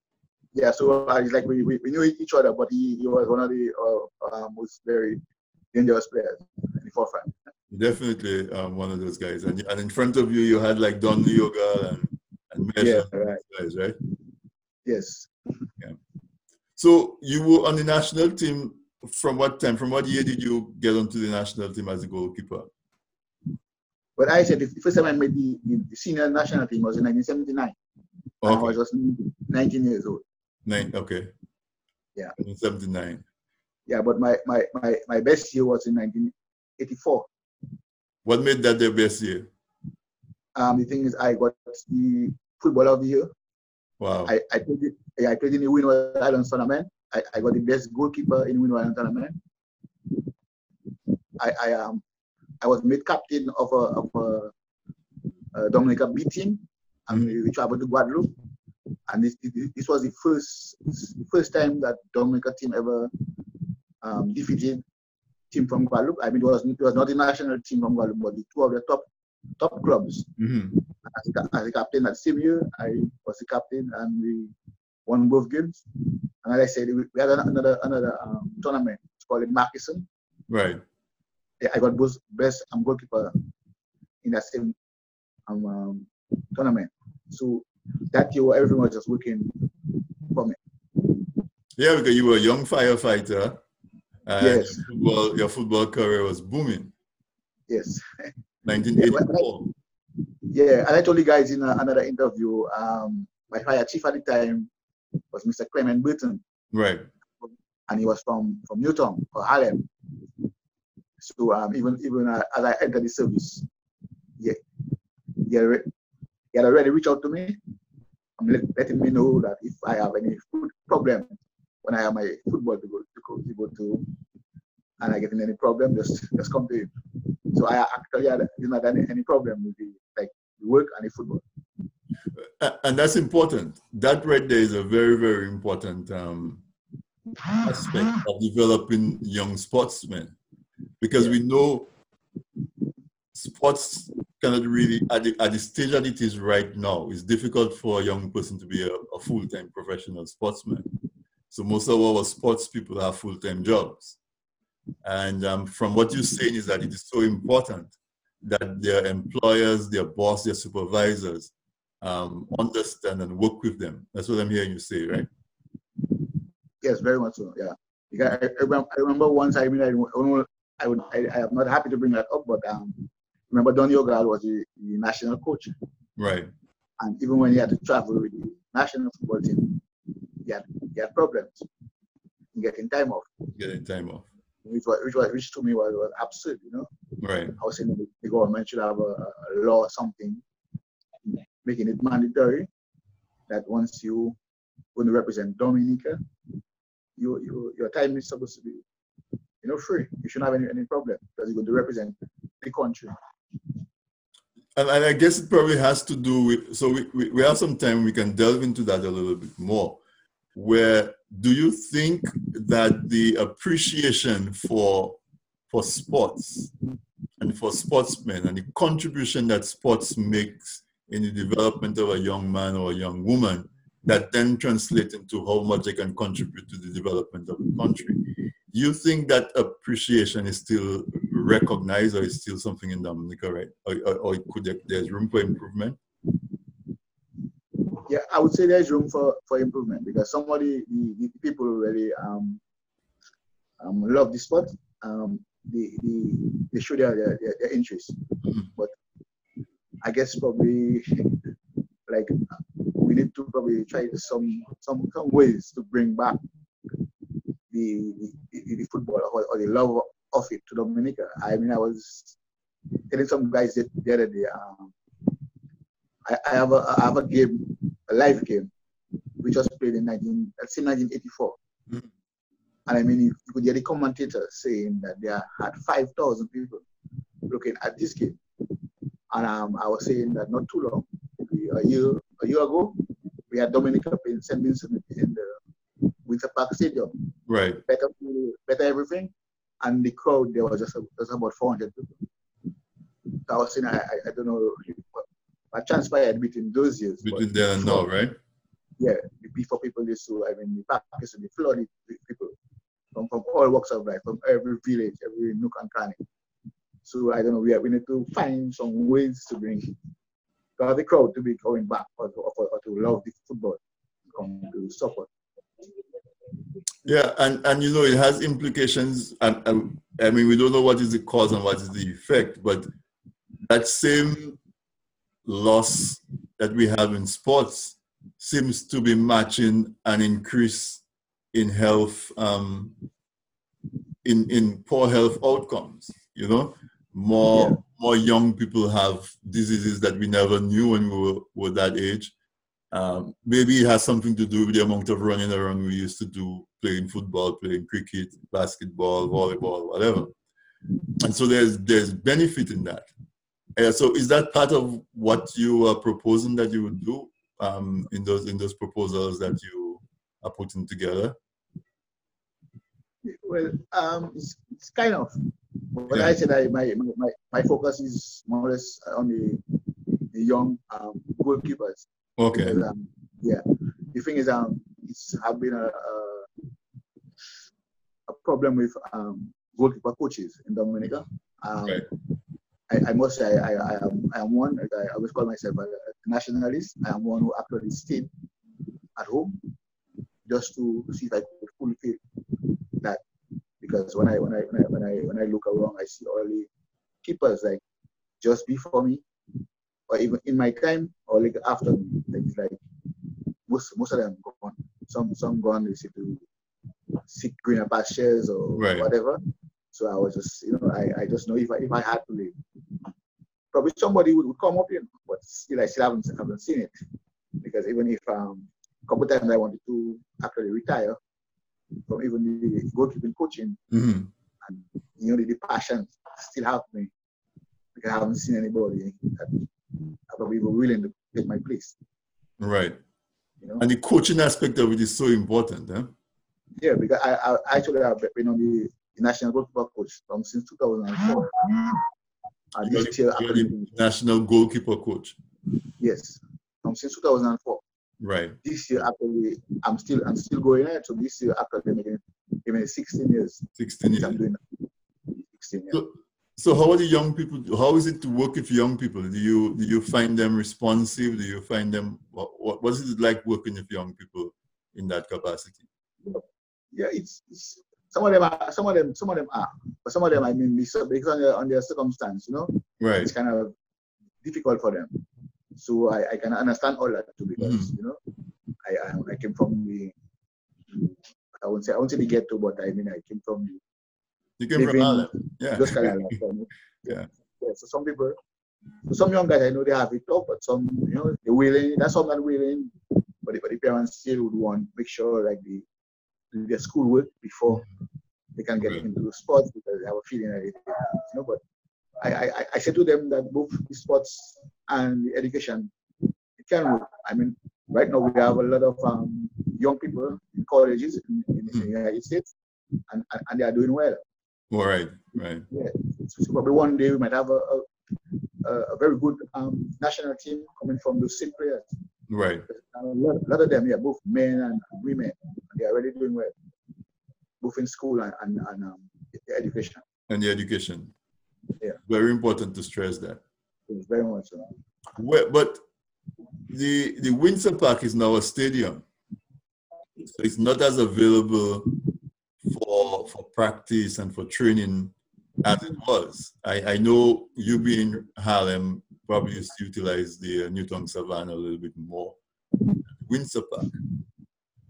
Yeah, so uh, it's like we, we, we, knew each other, but he, he was one of the uh, uh, most very dangerous players forefront. Definitely um, one of those guys. And, and in front of you, you had like Don Leogal and, and Mesh yeah, right. guys, right? Yes. Yeah. So you were on the national team from what time? From what year did you get onto the national team as a goalkeeper? But I said the first time I made the, the senior national team was in 1979. Okay. I was just 19 years old. Nine, okay. Yeah. 1979. Yeah, but my, my, my, my best year was in 1984. What made that the best year? Um, the thing is, I got the football of the year. Wow. I, I played, I played in the Windward Islands tournament. I, I got the best goalkeeper in Windward Islands tournament. I, I um I was made captain of a, of a, a Dominica B team, and mm-hmm. we traveled to Guadeloupe. And this, this was the first first time that Dominica team ever um, defeated team from Guadeloupe. I mean, it was it was not the national team from Guadeloupe, but the two of the top top clubs. Mm-hmm. As, as a captain that same year, I was the captain, and we won both games. And as I said, we, had another another um, tournament. It's called the Markison. Right. I got both best um, goalkeeper in that same um, um, tournament. So that year, everyone was just working for me. Yeah, because you were a young firefighter. And yes. Your football, your football career was booming. Yes. 1984. Yeah, and I told you guys in a, another interview, um, my fire chief at the time was Mr. Clement Burton. Right. And he was from, from Newtown or Harlem. So um, even even uh, as I entered the service, yeah, yeah, he had already reached out to me. Letting me know that if I have any food problem when I have my football to go to go to, go to and I get in any problem, just just come to him. So I actually had not had any problem with the like the work and the football. And that's important. That right there is a very very important um, aspect of developing young sportsmen because we know sports cannot really at the, at the stage that it is right now it's difficult for a young person to be a, a full-time professional sportsman so most of our sports people have full-time jobs and um, from what you're saying is that it is so important that their employers their boss their supervisors um, understand and work with them that's what i'm hearing you say right yes very much so yeah I, I remember once I mean, I, I would I, I, am not happy to bring that up, but um, remember Don Leogal was the, the, national coach. Right. And even when he had to travel with the national football team, he had had problems in getting time off. Getting time off. Which was which was which to me was, was absurd, you know. Right. I was saying the, the government should have a, a law or something making it mandatory that once you going to represent Dominica, you, you your time is supposed to be you know, free. You shouldn't have any, any problem because you're going to represent the country. And, and I guess it probably has to do with, so we, we, we have some time, we can delve into that a little bit more. Where do you think that the appreciation for for sports and for sportsmen and the contribution that sports makes in the development of a young man or a young woman that then translate into how much they can contribute to the development of the country Do you think that appreciation is still recognized or is still something in Dominica, right? Or, or, or could there's room for improvement? Yeah, I would say there's room for, for improvement because somebody, the, the people really um, um, love the sport. Um, they, they, they show their, their, their interest. Mm-hmm. But I guess probably like we need to probably try some some some ways to bring back the, the, the football or, or, the love of it to Dominica. I mean, I was telling some guys the other day, um, I, I, have a, I have a game, a live game we just played in 19, let's say 1984. Mm-hmm. And I mean, you, you could hear the commentator saying that there had 5,000 people looking at this game. And um, I was saying that not too long, maybe a year, a year ago, we had Dominic up in St. Vincent in the Windsor Park Stadium. Right. Better, better everything. And the crowd, there was just, a, just about 400 people. So I was saying, I, I, I don't know what transpired between those years. Between there and now, right? Yeah, before people used to, I mean, the park used to be flooded with people from, from all walks of life, from every village, every nook and cranny. So I don't know, we, are, we need to find some ways to bring the crowd to be going back or to, or, or to love the football, come to support. Yeah, and, and you know, it has implications. And, and I mean, we don't know what is the cause and what is the effect, but that same loss that we have in sports seems to be matching an increase in health, um, in, in poor health outcomes, you know? More, yeah. more young people have diseases that we never knew when we were, were that age. Um, maybe it has something to do with the amount of running around we used to do, playing football, playing cricket, basketball, volleyball, whatever. And so there's there's benefit in that. Uh, so is that part of what you are proposing that you would do um, in those in those proposals that you are putting together? Well, um, it's, it's kind of. But yeah. I said I, my, my my focus is more or less on the the young um, goalkeepers. Okay. Because, um, yeah. The thing is, um, it's have been a, a, a problem with um, goalkeeper coaches in Dominica. Um, right. I, I, must say I, I, am, I am one, I always call myself a nationalist. I am one who actually stayed at home just to see if I could fulfill that. Because when I when I when I when I, when I look around, I see all the keepers like just before me, or even in my time, or like after me. It's like most most of them gone. Some some gone they see to seek greener pastures or right. whatever. So I was just, you know, I, I just know if I, if I had to leave, probably somebody would, would come up, you know, but still I still haven't, haven't seen it. Because even if um, a couple times I wanted to actually retire from even the goalkeeping coaching, mm-hmm. and you know, the, the passion still have me because I haven't seen anybody that probably were willing to take my place. Right. You know? And the coaching aspect of it is so important, huh? Yeah, because I, I actually have been on the the national goalkeeper coach from since 2004. And this year, national goalkeeper coach. Yes, from since 2004. Right. This year, actually, I'm still I'm still going there. So this year, making even 16 years. 16 years. I'm doing 16 years. So, so how are the young people? How is it to work with young people? Do you do you find them responsive? Do you find them what what, what is it like working with young people in that capacity? Yeah, it's, it's some of them are, some of them, some of them are, but some of them, I mean, based on their, on their circumstance, you know, right? It's kind of difficult for them. So I, I can understand all that too because mm. you know, I, I, I came from the, I won't say I won't say the ghetto, but I mean I came from the. You came from Harlem, yeah. Just kind of like, yeah. yeah. So some people, so some young guys I know they have it tough, but some you know they're willing. That's some not willing, but the, but the parents still would want make sure like the do their schoolwork before they can get into the sports because they have a feeling that it, you know. But I, I, I said to them that both the sports and the education it can work. I mean, right now we have a lot of um, young people in colleges in, in the hmm. United States, and, and, and, they are doing well. All right, right. Yeah. So probably one day we might have a, a, a very good um, national team coming from those same players. Right. A lot, of them, yeah, both men and women, they are really doing well, both in school and, and, and um, the education. And the education. Yeah. Very important to stress that. It's very much so. Well, but the the Windsor Park is now a stadium. So it's not as available for for practice and for training as it was. I, I know you being Harlem probably to utilize the uh, Newtown Savannah a little bit more. Windsor Park.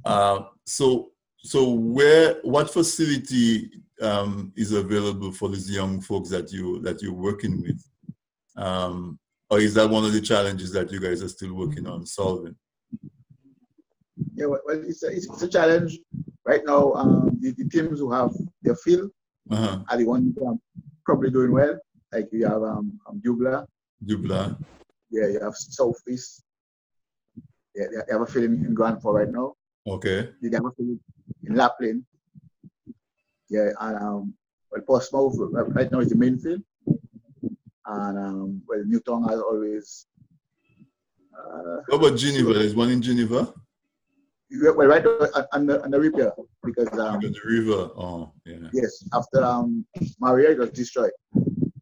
Uh, so, so where, what facility um, is available for these young folks that you that you're working with, um, or is that one of the challenges that you guys are still working on solving? Yeah, well, it's a, it's a challenge right now. Um, the, the teams who have their field Uh-huh. are the ones probably doing well. Like you have um, um Dublanc, Dublanc. yeah, you have Southeast. Yeah, they have a field in, in Grand Fond right now. Okay. They have a field in La Plaine. Yeah, and um, well, Portsmouth right- now is the main field. And um, well, Newtown has always. Uh, What about Geneva? There's one in Geneva? well, right now on- the, on the repair because um, Under the river. Oh, yeah. yes, after um, Maria it was destroyed.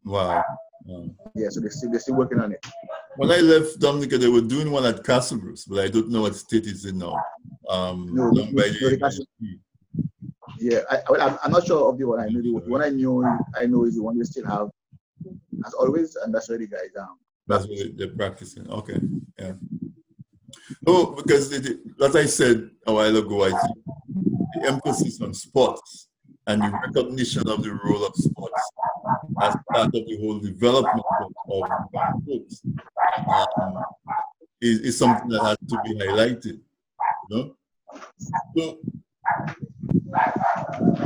Wow. Wow. Yeah, so they still they're still working on it. When I left Dominica, they were doing one at Castle Bruce, but I don't know what state it's in now. Um, No, no, the Yeah, I, I'm not sure of the one I know. The one I knew I know is the one they still have, as always, and that's where the guys um. that's what they- they're practicing. Okay, yeah. Oh, because the, as I said a while ago, I think the emphasis on sports and the recognition of the role of sports as part of the whole development of, of folks um, is, is something that has to be highlighted. You know? So,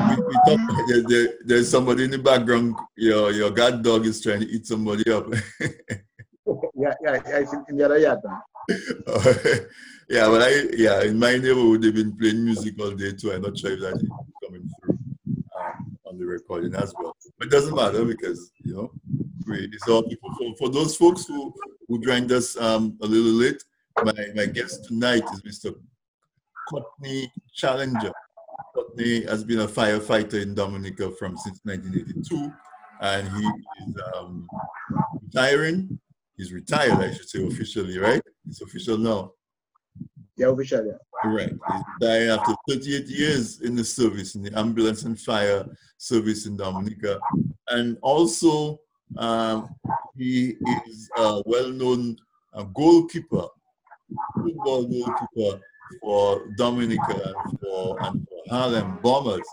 we, we talk, there, there, there's somebody in the background, your, your guard dog is trying to eat somebody up. Yeah, yeah, yeah it's in, in the other yard. yeah, but I yeah, in my neighborhood they've been playing music all day too. I'm not sure if that is coming through um, on the recording as well. But it doesn't matter because you know we all people. For, for those folks who who joined us um, a little late, my, my guest tonight is Mr. Courtney Challenger. Courtney has been a firefighter in Dominica from since 1982, and he is um, retiring. He's retired, I should say, officially, right? It's official now. Yeah, officially. Yeah. Correct. Retired after 38 years in the service, in the ambulance and fire service in Dominica. And also, um, he is a well-known uh, goalkeeper, football goalkeeper for Dominica and for, and for Harlem Bombers.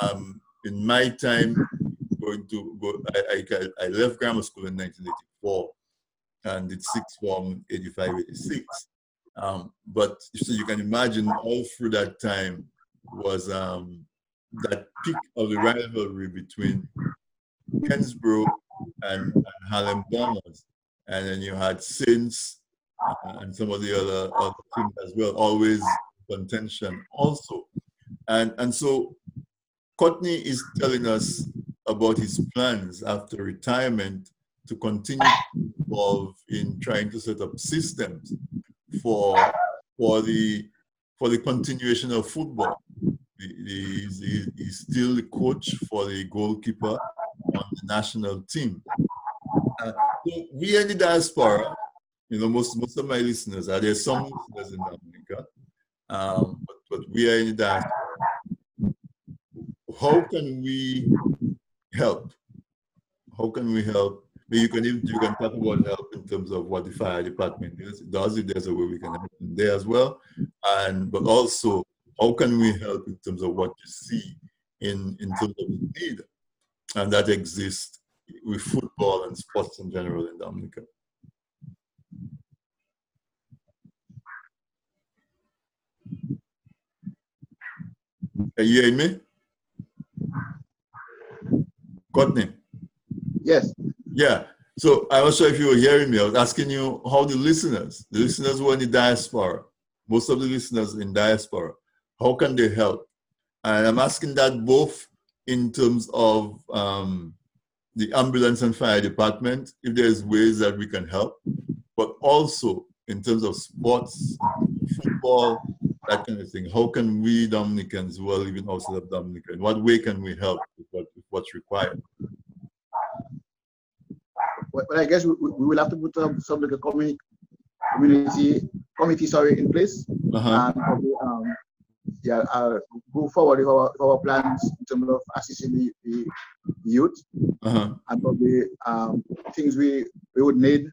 Um, in my time, going to go, I, I, I left grammar school in 1984 and did sixth form 85, 86. Um, but so you can imagine all through that time was um, that peak of the rivalry between Kensborough and, and Harlem Bombers. And then you had Saints uh, and some of the other, other teams as well, always contention also. And, and so Courtney is telling us about his plans after retirement to continue to involve in trying to set up systems for for the for the continuation of football. He- he- he's still the coach for the goalkeeper on the national team. Uh, so we are in the diaspora. You know, most most of my listeners are there. Some listeners in Dominica, um, but, but we are in the diaspora. How can we help? How can we help? You can even- you can talk about help in terms of what the fire department is, does. If there's a way we can help them there as well, and but also how can we help in terms of what you see in in terms of need, and that exists with football and sports in general in Dominica. Are you hearing me? Courtney? Yes. Yeah. So I was sure if you were hearing me, I was asking you how the listeners, the listeners who are in the diaspora, most of the listeners in diaspora, how can they help? And I'm asking that both in terms of um, the ambulance and fire department, if there's ways that we can help, but also in terms of sports, football, that kind of thing. How can we Dominicans who are living outside of Dominica, in what way can we help with, what, with what's required? Well, well, I guess we, we will have to put some, some like a community, community committee sorry in place Uh-huh. and probably um, yeah, uh, go forward with our, our plans in terms of assisting the, the youth Uh-huh. and probably um, things we, we would need.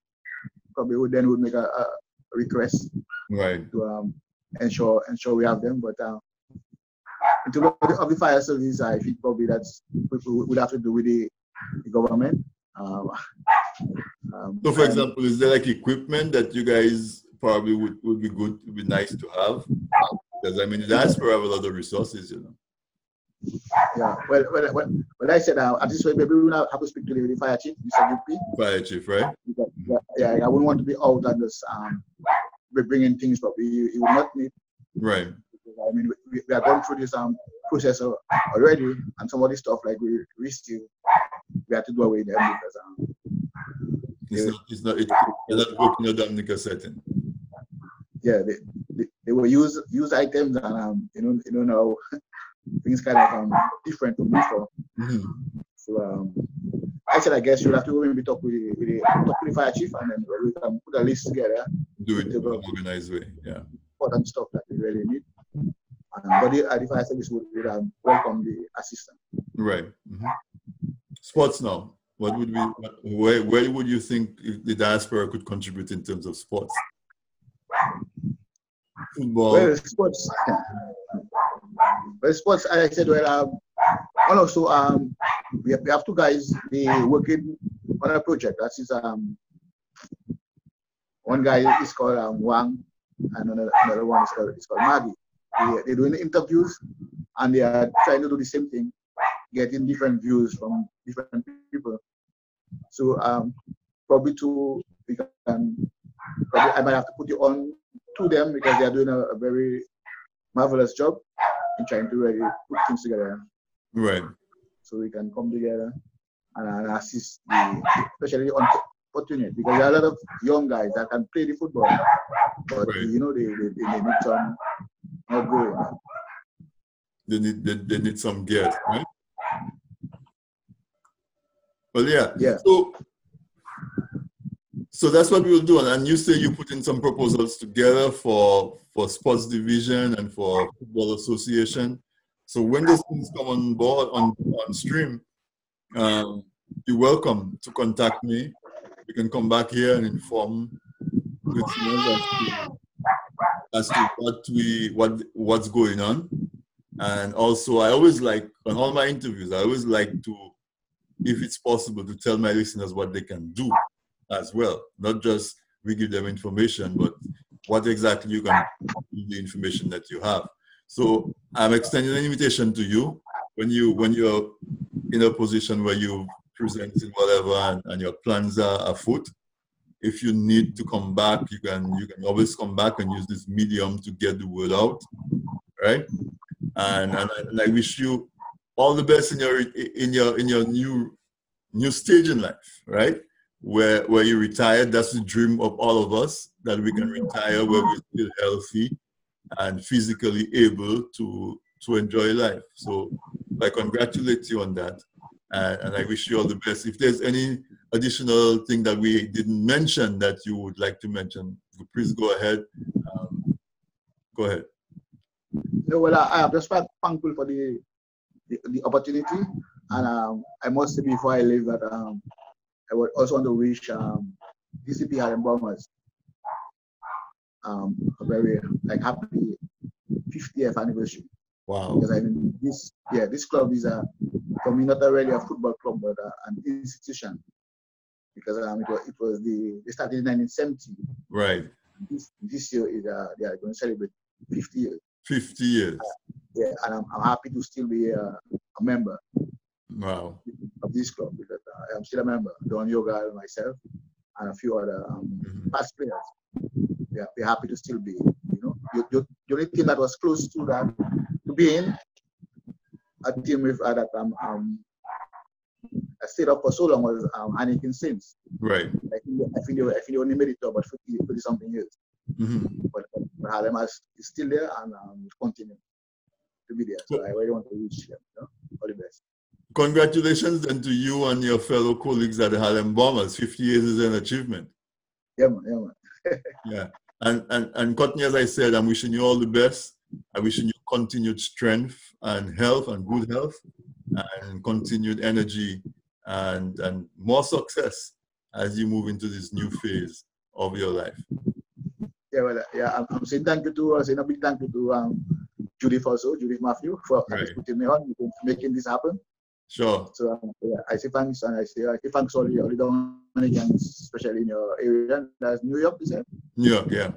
Probably would then would make a, a request Right. to um, ensure ensure we have them. But um, in terms of the, of the fire service, I think probably that's we would have to do with the, the government. Um, um, So, for and- example, is there like equipment that you guys probably would, would be good, would be nice to have? Because I mean, the diaspora have a lot of resources, you know. Yeah, well, well, well, well I said, uh, at this way, maybe we will have to speak to the, fire chief, Mr. UP. Fire chief, right? Yeah, yeah, I wouldn't want to be out and just um, be bringing things, but we, you will not need. Right. I mean, we, we are going through this um process already, and some of this stuff like we, we still we have to do away with them because um. It's not, it's not, it's not working in a Dominica setting. Yeah, they, they, they will use use items and um you know you know now things kind of um different from before. Mm-hmm. So um I said I guess you'll have to maybe talk with the, with the talk with the fire chief and then we can put a list together. Do it in an organized way, yeah. Important stuff that we really need. Um, but the, the fire service would, would um, welcome the assistant. Right. Mm-hmm. Sports now. What would be where where would you think the diaspora could contribute in terms of sports? Football. Well, sports. Well, sports. I said, well, um, and also um, we have, we have two guys. They working on a project. That is um, one guy is called um, Wang, and another, another one is called, is called Maggie. They, they're doing interviews, and they are trying to do the same thing, getting different views from different people. So um, probably to we can probably I might have to put you on to them because they are doing a, a very marvelous job in trying to really put things together. Right. So we can come together and, and assist the, especially on opportunity because there are a lot of young guys that can play the football, but right. you know they, they, they need some not going. They need they, they need some gear, right? Well, yeah. Yeah. So, so that's what we will do. And you say you put in some proposals together for for sports division and for football association. So when those things come on board on on stream, um, you're welcome to contact me. You can come back here and inform listeners as to what we what what's going on. And also, I always like on all my interviews, I always like to if it's possible, to tell my listeners what they can do as well. Not just we give them information, but what exactly you can do the information that you have. So I'm extending an invitation to you when you when you're in a position where you presenting whatever and, and your plans are afoot. If you need to come back, you can you can always come back and use this medium to get the word out, right? And and, and I wish you all the best in your in your in your new new stage in life, right? Where where you retire, that's the dream of all of us that we can retire where we're still healthy and physically able to to enjoy life. So I congratulate you on that, and, and I wish you all the best. If there's any additional thing that we didn't mention that you would like to mention, please go ahead. Um, go ahead. No, well, I, am just thankful for the the, the opportunity. And um, I must say before I leave that um, I would also want to wish um, DCP Harlem Bombers um, a very like happy 50th anniversary. Wow. Because I mean this yeah this club is a for me not really a football club but uh, an institution because um, it was it was the they started in 1970. Right. This this year is uh, they are going to celebrate 50 years. 50 years. Uh, yeah, and I'm, I'm happy to still be a, a member. Wow. Of this club because uh, I'm still a member. Don Leogal and myself and a few other um, mm-hmm. past players. Yeah, we're happy to still be. You know, the, the, only team that was close to that to be in a team with uh, that um, um I stayed up for so long was um, Anakin Saints. Right. I think, I think they, I think they only made it to about 50, 50 something years. Mm-hmm. But, but Harlem is still there and um, continue to be there. So I really want to wish them you know, all the best. Congratulations then to you and your fellow colleagues at the Harlem Bombers. 50 years is an achievement. Yeah, man. Yeah, man. yeah. And, and, and Courtney, as I said, I'm wishing you all the best. I'm wishing you continued strength and health and good health and continued energy and, and more success as you move into this new phase of your life. Yeah, well, yeah, I'm, I'm saying thank you to, I'm saying a big thank you to um, Judith also, Judith Matthew, for right. putting me on, making this happen. Sure. So um, yeah, I say thanks, and I say I say thanks all the, all the Dominicans, especially in your area. That's New York, you said? New York, yeah.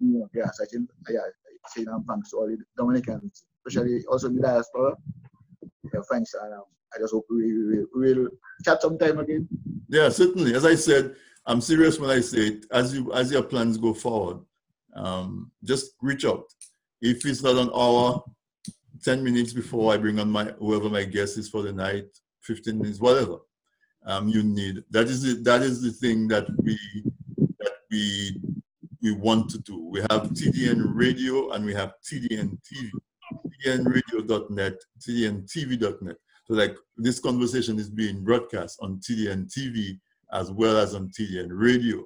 New York, yeah. So I think, yeah, saying um, thanks to all the Dominicans, especially also in the diaspora. Yeah, thanks. And um, I just hope we will we'll chat sometime again. Yeah, certainly. As I said, I'm serious when I say it. As you as your plans go forward, um, just reach out. If it's not an hour, 10 minutes before I bring on my whoever my guest is for the night, 15 minutes, whatever um, you need. That is the, that is the thing that we that we we want to do. We have TDN Radio and we have TDN TV. TDNradio.net, TDNTV.net. So like this conversation is being broadcast on TDN TV as well as on TDN Radio.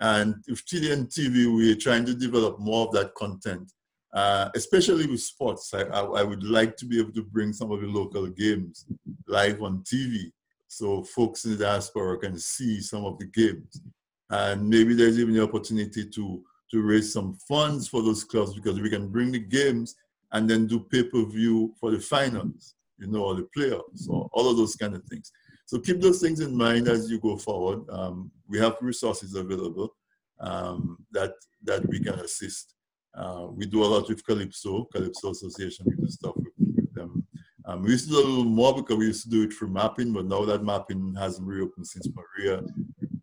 And with TDN TV, we're trying to develop more of that content, uh, especially with sports. I, I, I, would like to be able to bring some of the local games live on TV so folks in the diaspora can see some of the games. And maybe there's even the opportunity to, to raise some funds for those clubs because we can bring the games and then do pay-per-view for the finals, you know, or the playoffs, or all of those kind of things. So keep those things in mind as you go forward. Um, we have resources available um, that that we can assist. Uh, we do a lot with Calypso, Calypso Association. We do stuff with, with them. Um, we used to do a little more because we used to do it through mapping, but now that mapping hasn't reopened since Maria,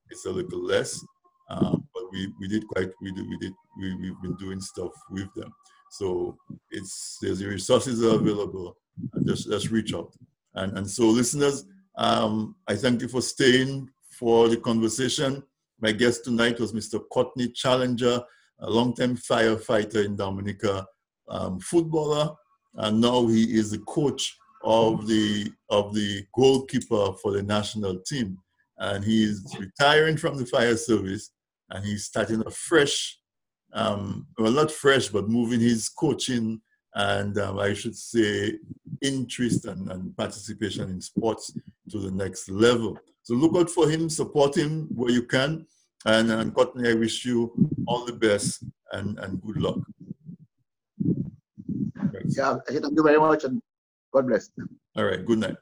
it's a little less. Um, but we, we did quite we did we did we, we've been doing stuff with them. So it's there's the resources available and just just reach out. And and so listeners, um, I thank you for staying for the conversation. My guest tonight was Mr. Courtney Challenger, a long-time firefighter in Dominica, um, footballer, and now he is the coach of the of the goalkeeper for the national team. And he is retiring from the fire service, and he's starting a fresh, um, well, not fresh, but moving his coaching and um, I should say interest and, and, participation in sports to the next level. So look out for him, support him where you can. And, and Courtney, I wish you all the best and, and good luck. Yeah, thank you very much and God bless. All right, good night.